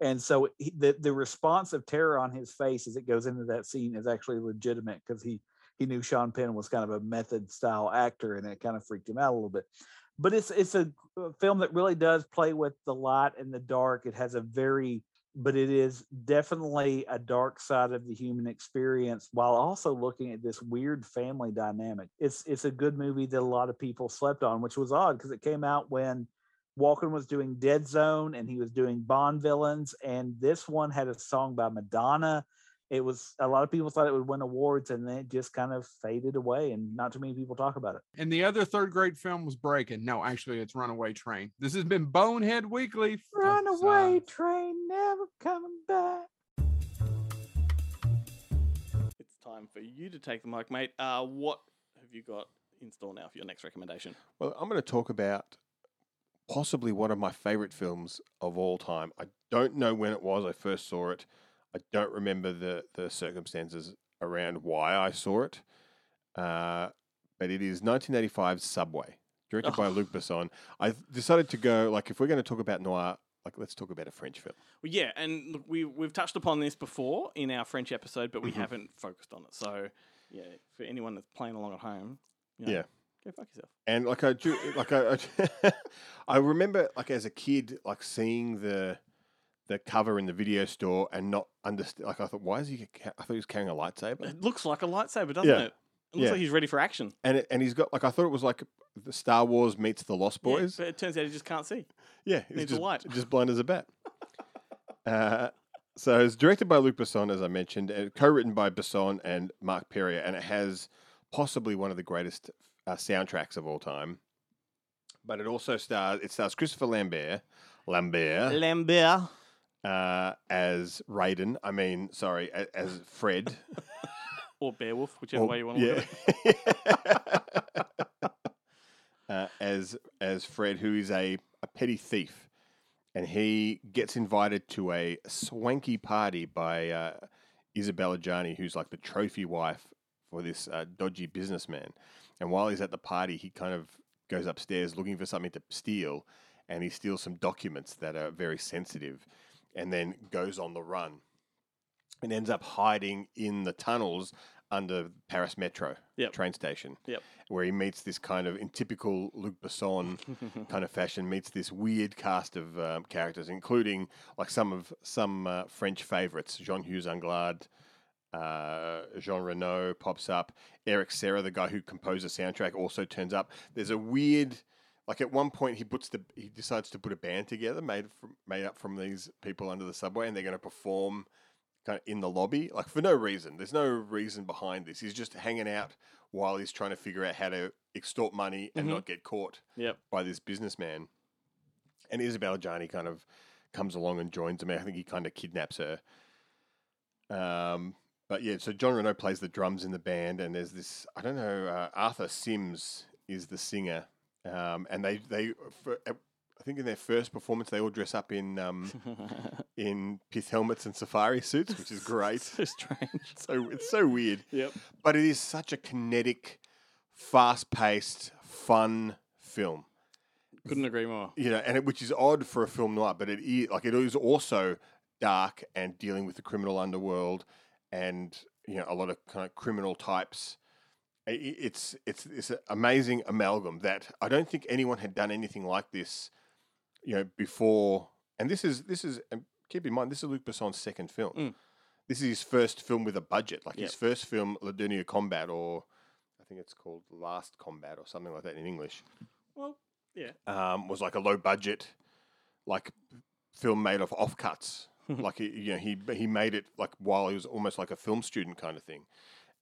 And so he, the, the response of terror on his face as it goes into that scene is actually legitimate because he he knew Sean Penn was kind of a method style actor and it kind of freaked him out a little bit. But it's it's a film that really does play with the light and the dark. It has a very but it is definitely a dark side of the human experience while also looking at this weird family dynamic. It's it's a good movie that a lot of people slept on, which was odd because it came out when Walken was doing Dead Zone and he was doing Bond villains, and this one had a song by Madonna. It was a lot of people thought it would win awards, and then it just kind of faded away, and not too many people talk about it. And the other third grade film was Breaking. No, actually, it's Runaway Train. This has been Bonehead Weekly. Runaway train never coming back. It's time for you to take the mic, mate. Uh, what have you got in store now for your next recommendation? Well, I'm going to talk about possibly one of my favorite films of all time. I don't know when it was I first saw it. I don't remember the, the circumstances around why I saw it. Uh, but it is 1985's Subway, directed by Luc Besson. I decided to go, like, if we're going to talk about noir, like, let's talk about a French film. Well, yeah, and look, we we've touched upon this before in our French episode, but we Mhm. haven't focused on it. So, yeah, for anyone that's playing along at home, you know, Yeah. go fuck yourself. And like I do, like I, I, I remember like as a kid, like seeing the the cover in the video store and not understand. Like I thought, why is he? ca- I thought he was carrying a lightsaber. It looks like a lightsaber, doesn't Yeah. it? It looks Yeah. like he's ready for action. And it, and he's got like I thought it was like the Star Wars meets the Lost Yeah, Boys. but it turns out he just can't see. Yeah, Needs a just, light. just blind as a bat. uh, so it's directed by Luc Besson, as I mentioned, and co-written by Besson and Marc Perrier, and it has possibly one of the greatest uh, soundtracks of all time. But it also stars it stars Christopher Lambert, Lambert, Lambert. Uh, as Raiden. I mean, sorry, a- as Fred. Or Beowulf, whichever Or- way you want to look at it. uh, as as Fred, who is a, a petty thief, and he gets invited to a swanky party by uh, Isabelle Adjani, who's like the trophy wife for this uh, dodgy businessman. And while he's at the party, he kind of goes upstairs looking for something to steal, and he steals some documents that are very sensitive, and then goes on the run. and ends up hiding in the tunnels under Paris Metro Yep. train station. Yep. Where he meets this kind of, in typical Luc Besson kind of fashion, meets this weird cast of um, characters, including like some of some uh, French favorites. Jean-Hugues Anglade, uh, Jean Reno pops up. Eric Serra, the guy who composed the soundtrack, also turns up. There's a weird, like at one point he puts the he decides to put a band together made from, made up from these people under the subway, and they're going to perform kind of in the lobby, like for no reason. There's no reason behind this. He's just hanging out while he's trying to figure out how to extort money and Mhm. not get caught Yep. by this businessman. And Isabelle Adjani kind of comes along and joins him. I think he kind of kidnaps her. Um, but yeah, so Jean Reno plays the drums in the band, and there's this I don't know uh, Arthur Sims is the singer, um, and they they for, uh, I think in their first performance they all dress up in um, in pith helmets and safari suits, which is great. so strange. so it's so weird. Yep. But it is such a kinetic, fast-paced, fun film. Couldn't agree more. You know, and it, which is odd for a film noir, but it is like it is also dark and dealing with the criminal underworld and you know a lot of kind of criminal types. It's it's it's an amazing amalgam that I don't think anyone had done anything like this, you know, before. And this is this is and keep in mind this is Luc Besson's second film. Mm. This is his first film with a budget, like his first film, Le Dernier Combat, or I think it's called Last Combat or something like that in English Well, yeah. um, was like a low budget, like film made of offcuts. like he, you know, he he made it like while he was almost like a film student kind of thing,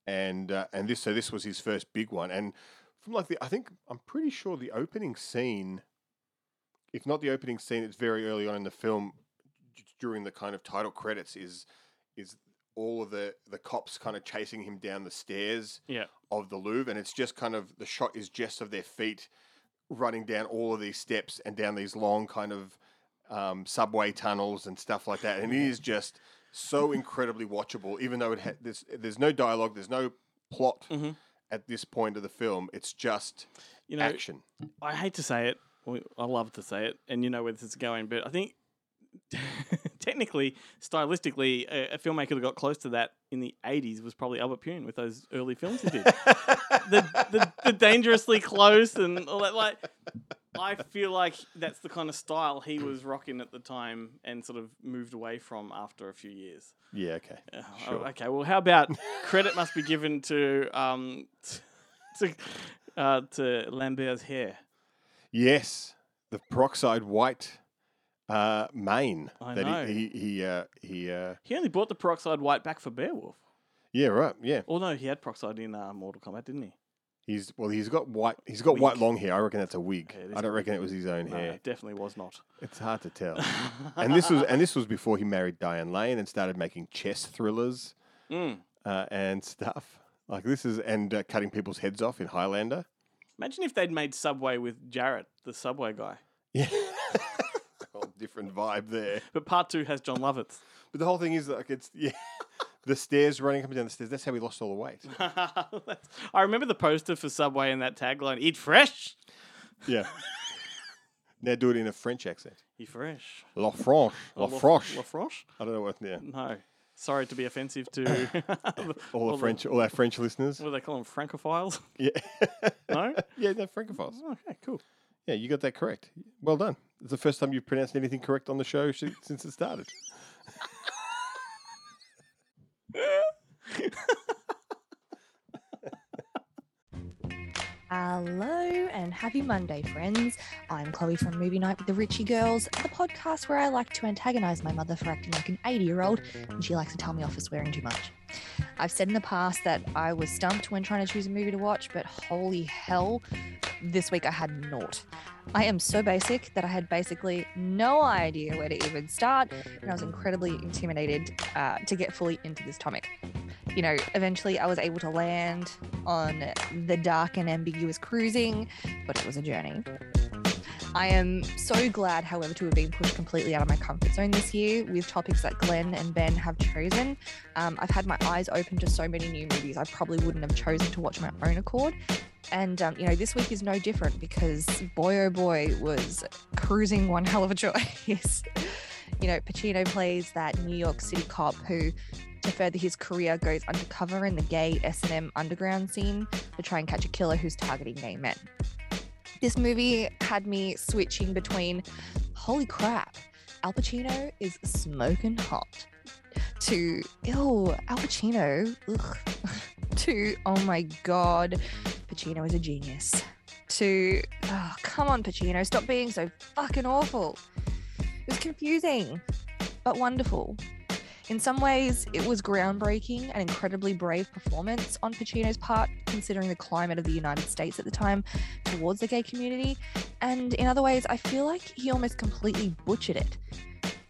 and uh, and this so this was his first big one. And from like the I think I'm pretty sure the opening scene, if not the opening scene, it's very early on in the film, d- during the kind of title credits is is all of the the cops kind of chasing him down the stairs Yeah. of the Louvre, and it's just kind of the shot is just of their feet running down all of these steps and down these long kind of um, subway tunnels and stuff like that, and it is just so incredibly watchable. Even though it ha- there's there's no dialogue, there's no plot Mhm. at this point of the film. It's just You know, action. I hate to say it. I love to say it, and you know where this is going. But I think technically, stylistically, a, a filmmaker that got close to that in the '80s was probably Albert Pyun with those early films he did. the, the the dangerously close and all that. Like, I feel like that's the kind of style he was rocking at the time, and sort of moved away from after a few years. Yeah, okay, Oh, sure. okay. Well, how about credit must be given to um to uh, to Lambert's hair. Yes, the peroxide white uh, mane I that know. he he he, uh, he uh, He only bought the peroxide white back for Beowulf. yeah right yeah. No, he had peroxide in uh, Mortal Kombat, didn't he? He's well. He's got white. He's got white long hair. I reckon that's a wig. Yeah, I don't reckon it was his own No, hair. it definitely was not. It's hard to tell. and this was and this was before he married Diane Lane and started making chess thrillers Mm. uh, and stuff. Like this is and uh, cutting people's heads off in Highlander. Imagine if they'd made Subway with Jarrett, the Subway guy. Yeah, whole different vibe there. But part two has Jon Lovitz. But the whole thing is like it's yeah, the stairs running up and down the stairs. That's how we lost all the weight. I remember the poster for Subway and that tagline: "Eat fresh, Yeah. now do it in a French accent. eat fresh." La France, Oh, La La- France. La Franche? I don't know what. Yeah, No, sorry to be offensive to all the French, all our French listeners. What do they call them? Francophiles? Yeah. No? yeah, they're francophiles. Oh, okay, cool. Yeah, you got that correct. Well done. It's the first time you've pronounced anything correct on the show since it started. Hello and happy Monday, friends. I'm Chloe from Movie Night with the Richie Girls, the podcast where I like to antagonize my mother for acting like an 80 year old, and she likes to tell me off for swearing too much. I've said in the past that I was stumped when trying to choose a movie to watch, but holy hell, this week I had naught. I am so basic that I had basically no idea where to even start, and I was incredibly intimidated uh, to get fully into this topic. You know, eventually I was able to land on the dark and ambiguous cruising, but it was a journey. I am so glad, however, to have been pushed completely out of my comfort zone this year with topics that Glenn and Ben have chosen. Um, I've had my eyes open to so many new movies I probably wouldn't have chosen to watch my own accord. And, um, you know, this week is no different because boy, oh boy, was cruising one hell of a choice. you know, Pacino plays that New York City cop who To further his career, goes undercover in the gay S&M underground scene to try and catch a killer who's targeting gay men. This movie had me switching between, holy crap, Al Pacino is smoking hot, to, ew, Al Pacino, ugh, to, oh my god, Pacino is a genius, to, oh, come on, Pacino, stop being so fucking awful. It was confusing, but wonderful. In some ways, it was groundbreaking and incredibly brave performance on Pacino's part, considering the climate of the United States at the time towards the gay community. And in other ways, I feel like he almost completely butchered it.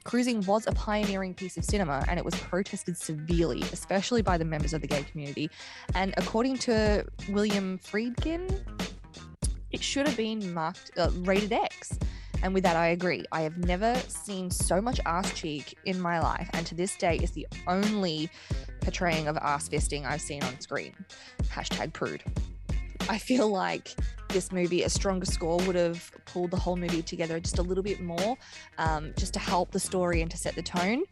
Cruising was a pioneering piece of cinema and it was protested severely, especially by the members of the gay community. And according to William Friedkin, it should have been marked uh, rated X. And with that, I agree. I have never seen so much ass cheek in my life, and to this day, is the only portraying of ass fisting I've seen on screen. Hashtag prude. I feel like this movie, a stronger score would have pulled the whole movie together just a little bit more, um, just to help the story and to set the tone.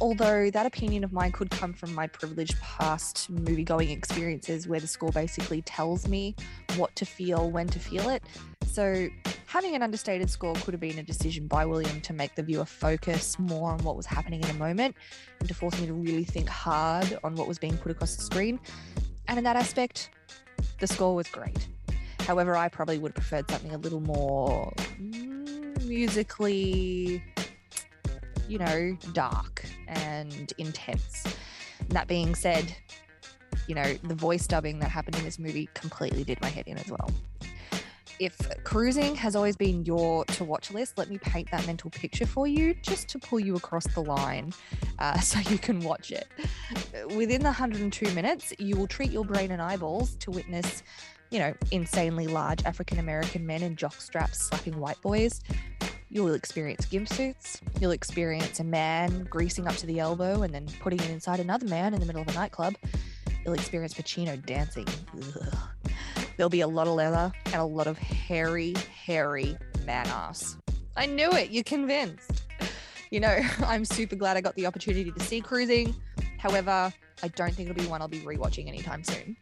Although that opinion of mine could come from my privileged past movie going experiences where the score basically tells me what to feel, when to feel it. So having an understated score could have been a decision by William to make the viewer focus more on what was happening in the moment and to force me to really think hard on what was being put across the screen. And in that aspect, the score was great. However, I probably would have preferred something a little more mm, musically, you know, dark and intense. That being said, you know, the voice dubbing that happened in this movie completely did my head in as well. If cruising has always been your to watch list, let me paint that mental picture for you just to pull you across the line uh, so you can watch it. Within the 102 minutes, you will treat your brain and eyeballs to witness, you know, insanely large African American men in jock straps slapping white boys. You'll experience gimp suits. You'll experience a man greasing up to the elbow and then putting it inside another man in the middle of a nightclub. You'll experience Pacino dancing. Ugh. There'll be a lot of leather and a lot of hairy, hairy man ass. I knew it. You're convinced. You know, I'm super glad I got the opportunity to see Cruising. However, I don't think it'll be one I'll be rewatching anytime soon.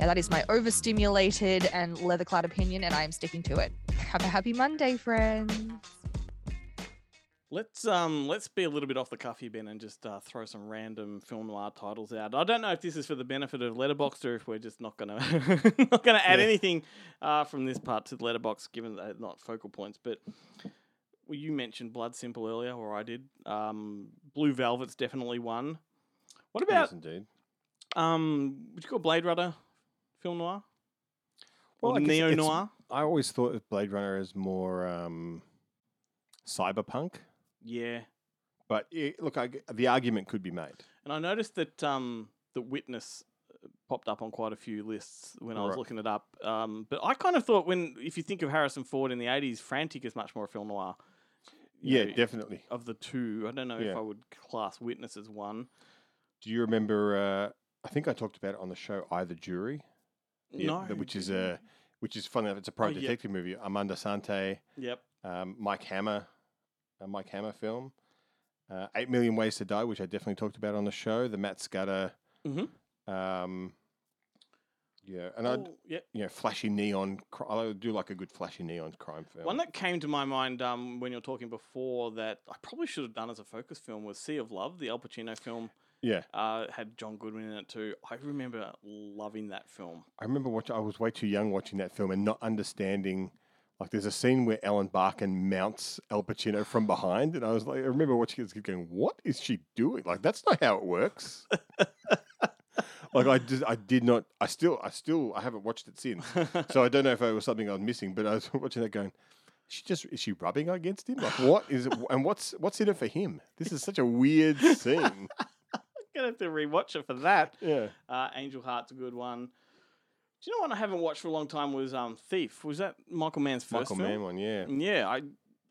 Now, that is my overstimulated and leather clad opinion, and I am sticking to it. Have a happy Monday, friends. Let's um let's be a little bit off the cuff here, Ben, and just uh, throw some random film noir titles out. I don't know if this is for the benefit of Letterboxd or if we're just not gonna not gonna add Yeah. anything uh, from this part to the Letterboxd, given that they're not focal points. But well, you mentioned Blood Simple earlier, or I did. Um, Blue Velvet's definitely one. What about Yes, indeed. um? Would you call Blade Runner film noir? Well, or neo noir. I always thought of Blade Runner as more um, cyberpunk, Yeah. but it, look, I the argument could be made. And I noticed that um, the Witness uh, popped up on quite a few lists when I was Right. looking it up. Um, but I kind of thought when, if you think of Harrison Ford in the '80s, Frantic is much more a film noir. Yeah, know, definitely. Of the two, I don't know if I would class Witness as one. Do you remember? Uh, I think I talked about it on the show, I, the Jury. Yeah, No, the- which is a which is funny enough. It's a pro Oh, yeah. detective movie. Armand Assante, Yep. um, Mike Hammer, a Mike Hammer film. Uh, Eight Million Ways to Die, which I definitely talked about on the show. The Matt Scudder. Mm-hmm. Um, yeah, and I, Oh, yep. you know, flashy neon. I do like a good flashy neon crime film. One that came to my mind um, when you were talking before that I probably should have done as a focus film was Sea of Love, the Al Pacino film. Yeah. Uh, had John Goodman in it too. I remember loving that film. I remember watching. I was way too young watching that film and not understanding. Like, there's a scene where Ellen Barkin mounts Al Pacino from behind, and I was like, I remember watching it, going, "What is she doing? Like, that's not how it works." like, I just, I did not. I still, I still, I haven't watched it since, so I don't know if it was something I was missing. But I was watching that, going, "She just is she rubbing against him? Like, what is it? And what's what's in it for him? This is such a weird scene." Gonna have to rewatch it for that. Yeah. Uh, Angel Heart's a good one. Do you know what I haven't watched for a long time was um Thief. Was that Michael Mann's first Michael film? Mann one, yeah. Yeah, I,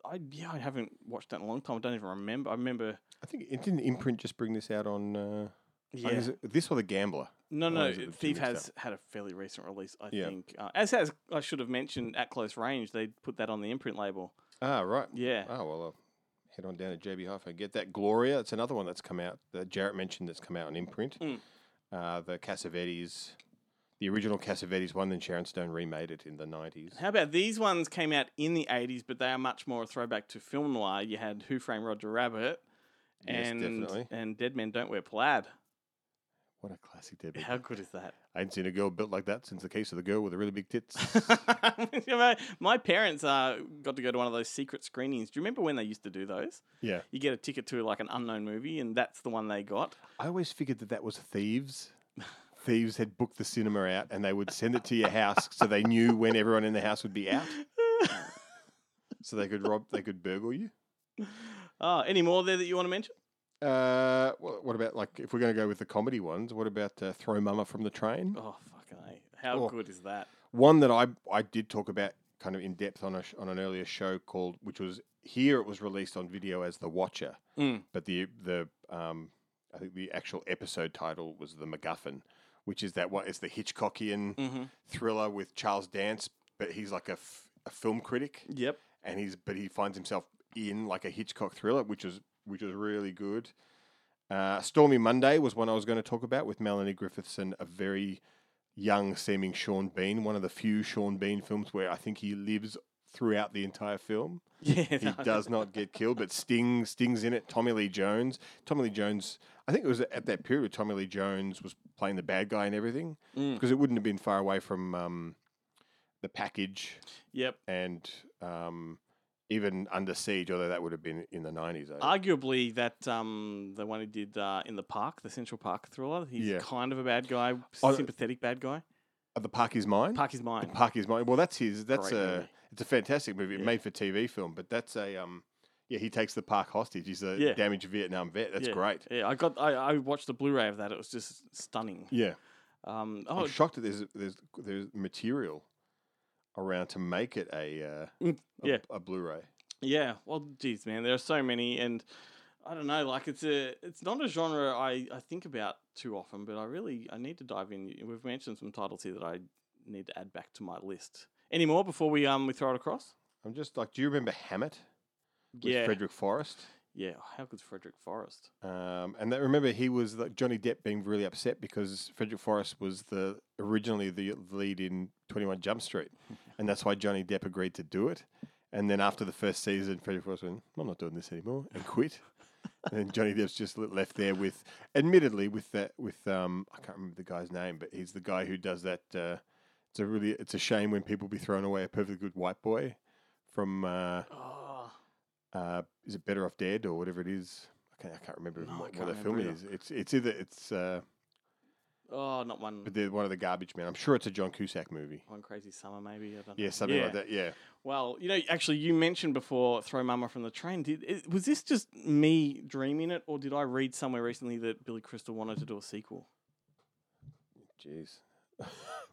I yeah, I haven't watched that in a long time. I don't even remember. I remember. I think it didn't imprint just bring this out on. Uh, Yeah. is it this or the Gambler? No, no, is it the two Thief has had a fairly recent release, I Yeah. think. Uh, as has I should have mentioned at close range, they put that on the imprint label. Ah, right. Yeah. Oh well, uh, head on down to JB Hi-Fi and get that. Gloria, it's another one that's come out that Jarrett mentioned that's come out on imprint. Mm. Uh, the Cassavetes, the original Cassavetes one, then Sharon Stone remade it in the 90s. How about these ones came out in the 80s, but they are much more a throwback to film noir. You had Who Framed Roger Rabbit and, definitely. and Dead Men Don't Wear Plaid. What a classic Dead Men How good is that? I hadn't seen a girl built like that since the case of the girl with the really big tits. My parents uh, got to go to one of those secret screenings. Do you remember when they used to do those? Yeah. You get a ticket to like an unknown movie, and that's the one they got. I always figured that that was thieves. Thieves had booked the cinema out and they would send it to your house so they knew when everyone in the house would be out. so they could rob, they could burgle you. Oh, any more there that you want to mention? Uh, what, what about like if we're going to go with the comedy ones? What about uh, Throw Mama from the Train? Oh, fucking A. How Oh. good is that? One that I I did talk about kind of in depth on a sh- on an earlier show called which was here it was released on video as The Watcher, Mm. but the the um I think the actual episode title was The MacGuffin, which is that one it's the Hitchcockian Mhm. thriller with Charles Dance, but he's like a, f- a film critic. Yep. and he's but he finds himself in like a Hitchcock thriller, which was which was really good. Uh, Stormy Monday was one I was going to talk about with Melanie Griffiths and a very young seeming Sean Bean, one of the few Sean Bean films where I think he lives throughout the entire film. Yeah, he no. does not get killed, but Sting Sting's in it. Tommy Lee Jones, Tommy Lee Jones. I think it was at that period where Tommy Lee Jones was playing the bad guy and everything, Mm. because it wouldn't have been far away from um, the package. Yep. and um, even Under Siege, although that would have been in the nineties. Arguably, that um, the one he did uh, in the park, the Central Park thriller, he's Yeah. kind of a bad guy, Oh, sympathetic bad guy. Uh, the Park is Mine. Park is Mine. The Park is Mine. Well, that's his. That's Great a. movie. It's a fantastic movie, made for TV film. But that's a. Um, yeah, he takes the park hostage. He's a Yeah. damaged Vietnam vet. That's Yeah, great. Yeah, I got. I, I watched the Blu-ray of that. It was just stunning. Yeah. Um, oh, I'm shocked that there's there's there's material around to make it a. Uh, Mm, a- yeah. a, Blu-ray. Yeah, well, geez, man, there are so many, and I don't know, like it's a, it's not a genre I, I think about too often, but I really, I need to dive in. We've mentioned some titles here that I need to add back to my list. Any more before we um we throw it across? I'm just like, do you remember Hammett? With Yeah. Frederick Forrest. Yeah, how good's Frederick Forrest? Um, and that, remember, he was like, Johnny Depp being really upset because Frederick Forrest was the originally the lead in Twenty One Jump Street, and that's why Johnny Depp agreed to do it. And then after the first season, Frederick Forrest went, "I'm not doing this anymore," and quit. and then Johnny Depp's just left there with, admittedly, with that with um, I can't remember the guy's name, but he's the guy who does that. Uh, it's a really it's a shame when people be throwing away a perfectly good white boy from. Uh, Oh, uh, is it Better Off Dead or whatever it is? I can't, I can't remember No, I what, can't what the film remember is. It's it's either it's uh, oh, not one. but they're one of the garbage men. I'm sure it's a John Cusack movie. One crazy summer, maybe. I don't Yeah, know. something like that. Yeah. Well, you know, actually, you mentioned before "Throw Mama from the Train." Did it, was this just me dreaming it, or did I read somewhere recently that Billy Crystal wanted to do a sequel? Jeez.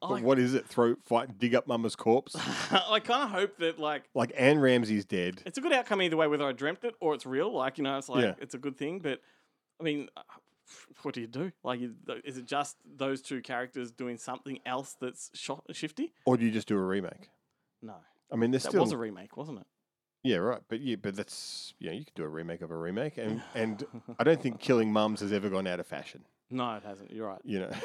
I- But what is it? Throw fight, dig up Mama's corpse. I kind of hope that, like, like Anne Ramsey's dead. it's a good outcome either way, whether I dreamt it or it's real. Like, you know, it's like Yeah. it's a good thing. But I mean, uh, what do you do? Like, is it just those two characters doing something else that's shifty? Or do you just do a remake? No, I mean, there's that still was a remake, wasn't it? yeah, right. But yeah, but that's yeah, you could do a remake of a remake, and and I don't think killing mums has ever gone out of fashion. No, it hasn't. You're right. You know.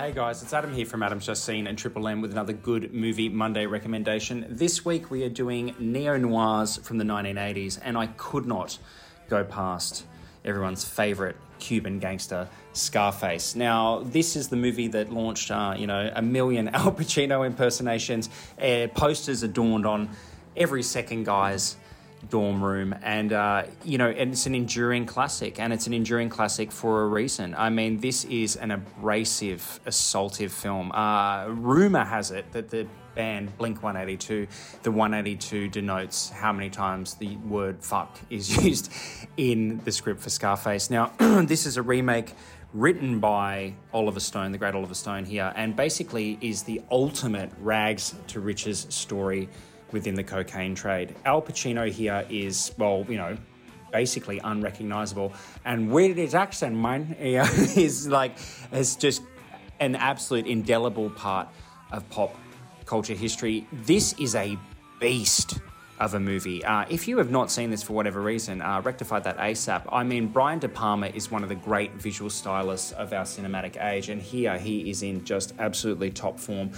Hey guys, it's Adam here from Adam's Just Seen and Triple M with another good movie Monday recommendation. This week we are doing neo noirs from the 1980s, and I could not go past everyone's favorite Cuban gangster, Scarface. Now, this is the movie that launched, uh, you know, a million Al Pacino impersonations. Uh, posters adorned on every second guy's dorm room and uh, you know and it's an enduring classic and it's an enduring classic for a reason. I mean this is an abrasive assaultive film. Uh, rumor has it that the band blink 182 the 182 denotes how many times the word fuck is used in the script for scarface. Now this is a remake written by Oliver Stone, the great Oliver Stone here, and basically is the ultimate rags to riches story within the cocaine trade. Al Pacino here is, well, you know, basically unrecognizable. And with his accent, man, yeah, is like, is just an absolute indelible part of pop culture history. This is a beast of a movie. Uh, if you have not seen this for whatever reason, uh, rectify that ASAP. I mean, Brian De Palma is one of the great visual stylists of our cinematic age, and here he is in just absolutely top form.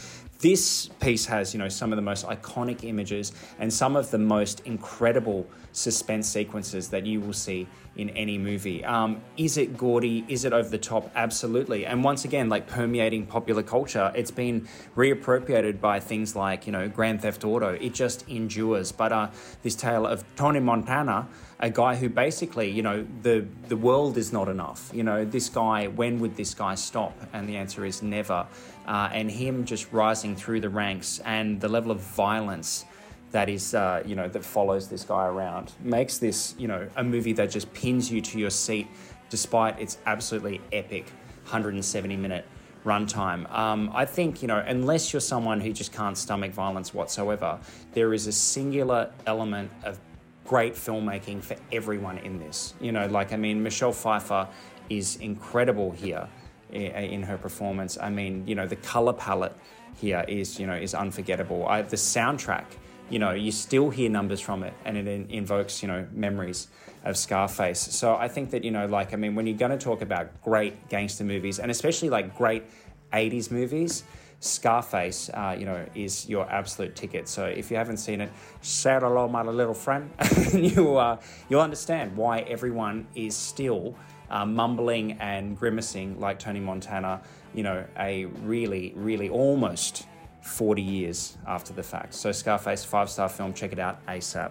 This piece has, you know, some of the most iconic images and some of the most incredible suspense sequences that you will see in any movie. Um, is it gaudy? Is it over the top? Absolutely. And once again, like permeating popular culture, it's been reappropriated by things like, you know, Grand Theft Auto. It just endures. But uh, this tale of Tony Montana, a guy who basically, you know, the the world is not enough. You know, this guy, when would this guy stop? And the answer is never. Uh, and him just rising through the ranks and the level of violence that is, uh, you know, that follows this guy around makes this, you know, a movie that just pins you to your seat, despite its absolutely epic 170 minute runtime. Um, I think, you know, unless you're someone who just can't stomach violence whatsoever, there is a singular element of great filmmaking for everyone in this. You know, like, I mean, Michelle Pfeiffer is incredible here in her performance. I mean, you know, the color palette here is, you know, is unforgettable. I, the soundtrack, you know, you still hear numbers from it and it in, invokes, you know, memories of Scarface. So I think that, you know, like, I mean, when you're going to talk about great gangster movies and especially like great 80s movies, Scarface, uh, you know, is your absolute ticket. So if you haven't seen it, say hello, my little friend. you, uh, you'll understand why everyone is still uh, mumbling and grimacing like Tony Montana, you know, a really, really almost 40 years after the fact. So Scarface, five star film, check it out ASAP.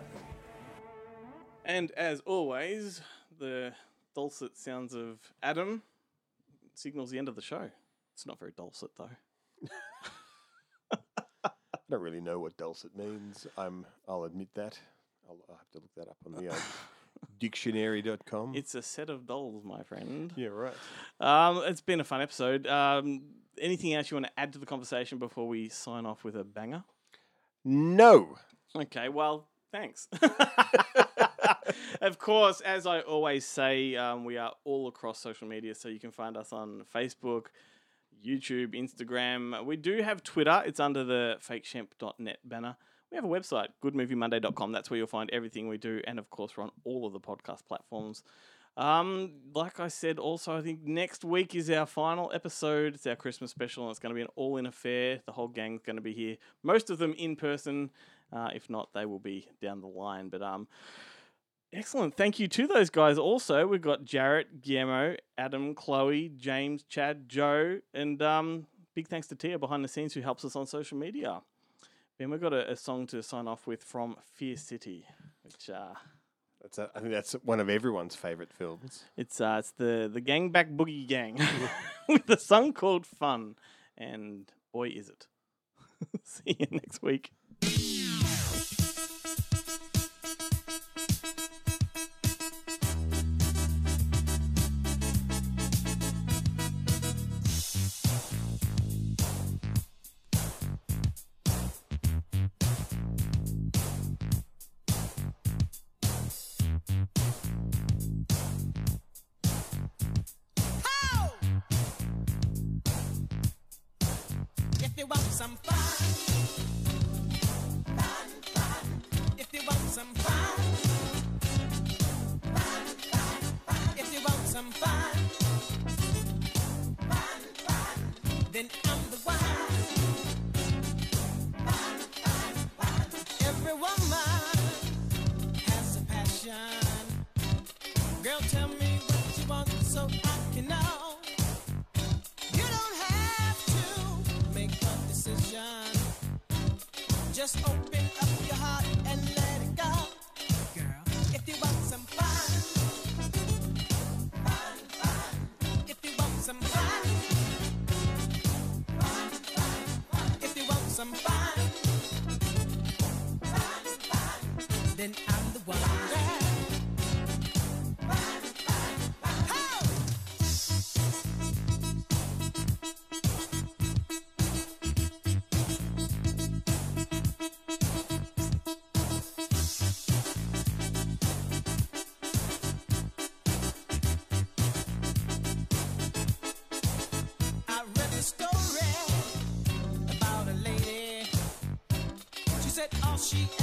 And as always, the dulcet sounds of Adam signals the end of the show. It's not very dulcet though. I don't really know what dulcet means. I'm. I'll admit that. I'll, I'll have to look that up on the uh, dictionary.com. It's a set of dolls, my friend. Yeah, right. Um, it's been a fun episode. Um, anything else you want to add to the conversation before we sign off with a banger? No. Okay, well, thanks. of course, as I always say, um, we are all across social media, so you can find us on Facebook, YouTube, Instagram. We do have Twitter. It's under the fakeshemp.net banner. We have a website, goodmoviemonday.com. That's where you'll find everything we do. And of course, we're on all of the podcast platforms. Um, like I said, also, I think next week is our final episode. It's our Christmas special, and it's going to be an all in affair. The whole gang's going to be here, most of them in person. Uh, if not, they will be down the line. But um, excellent. Thank you to those guys. Also, we've got Jarrett, Guillermo, Adam, Chloe, James, Chad, Joe, and um, big thanks to Tia behind the scenes who helps us on social media. Then we've got a, a song to sign off with from Fear City, which uh, That's a, I think that's one of everyone's favourite films. it's uh, it's the the Gang Back Boogie Gang with a song called Fun, and boy is it. See you next week. She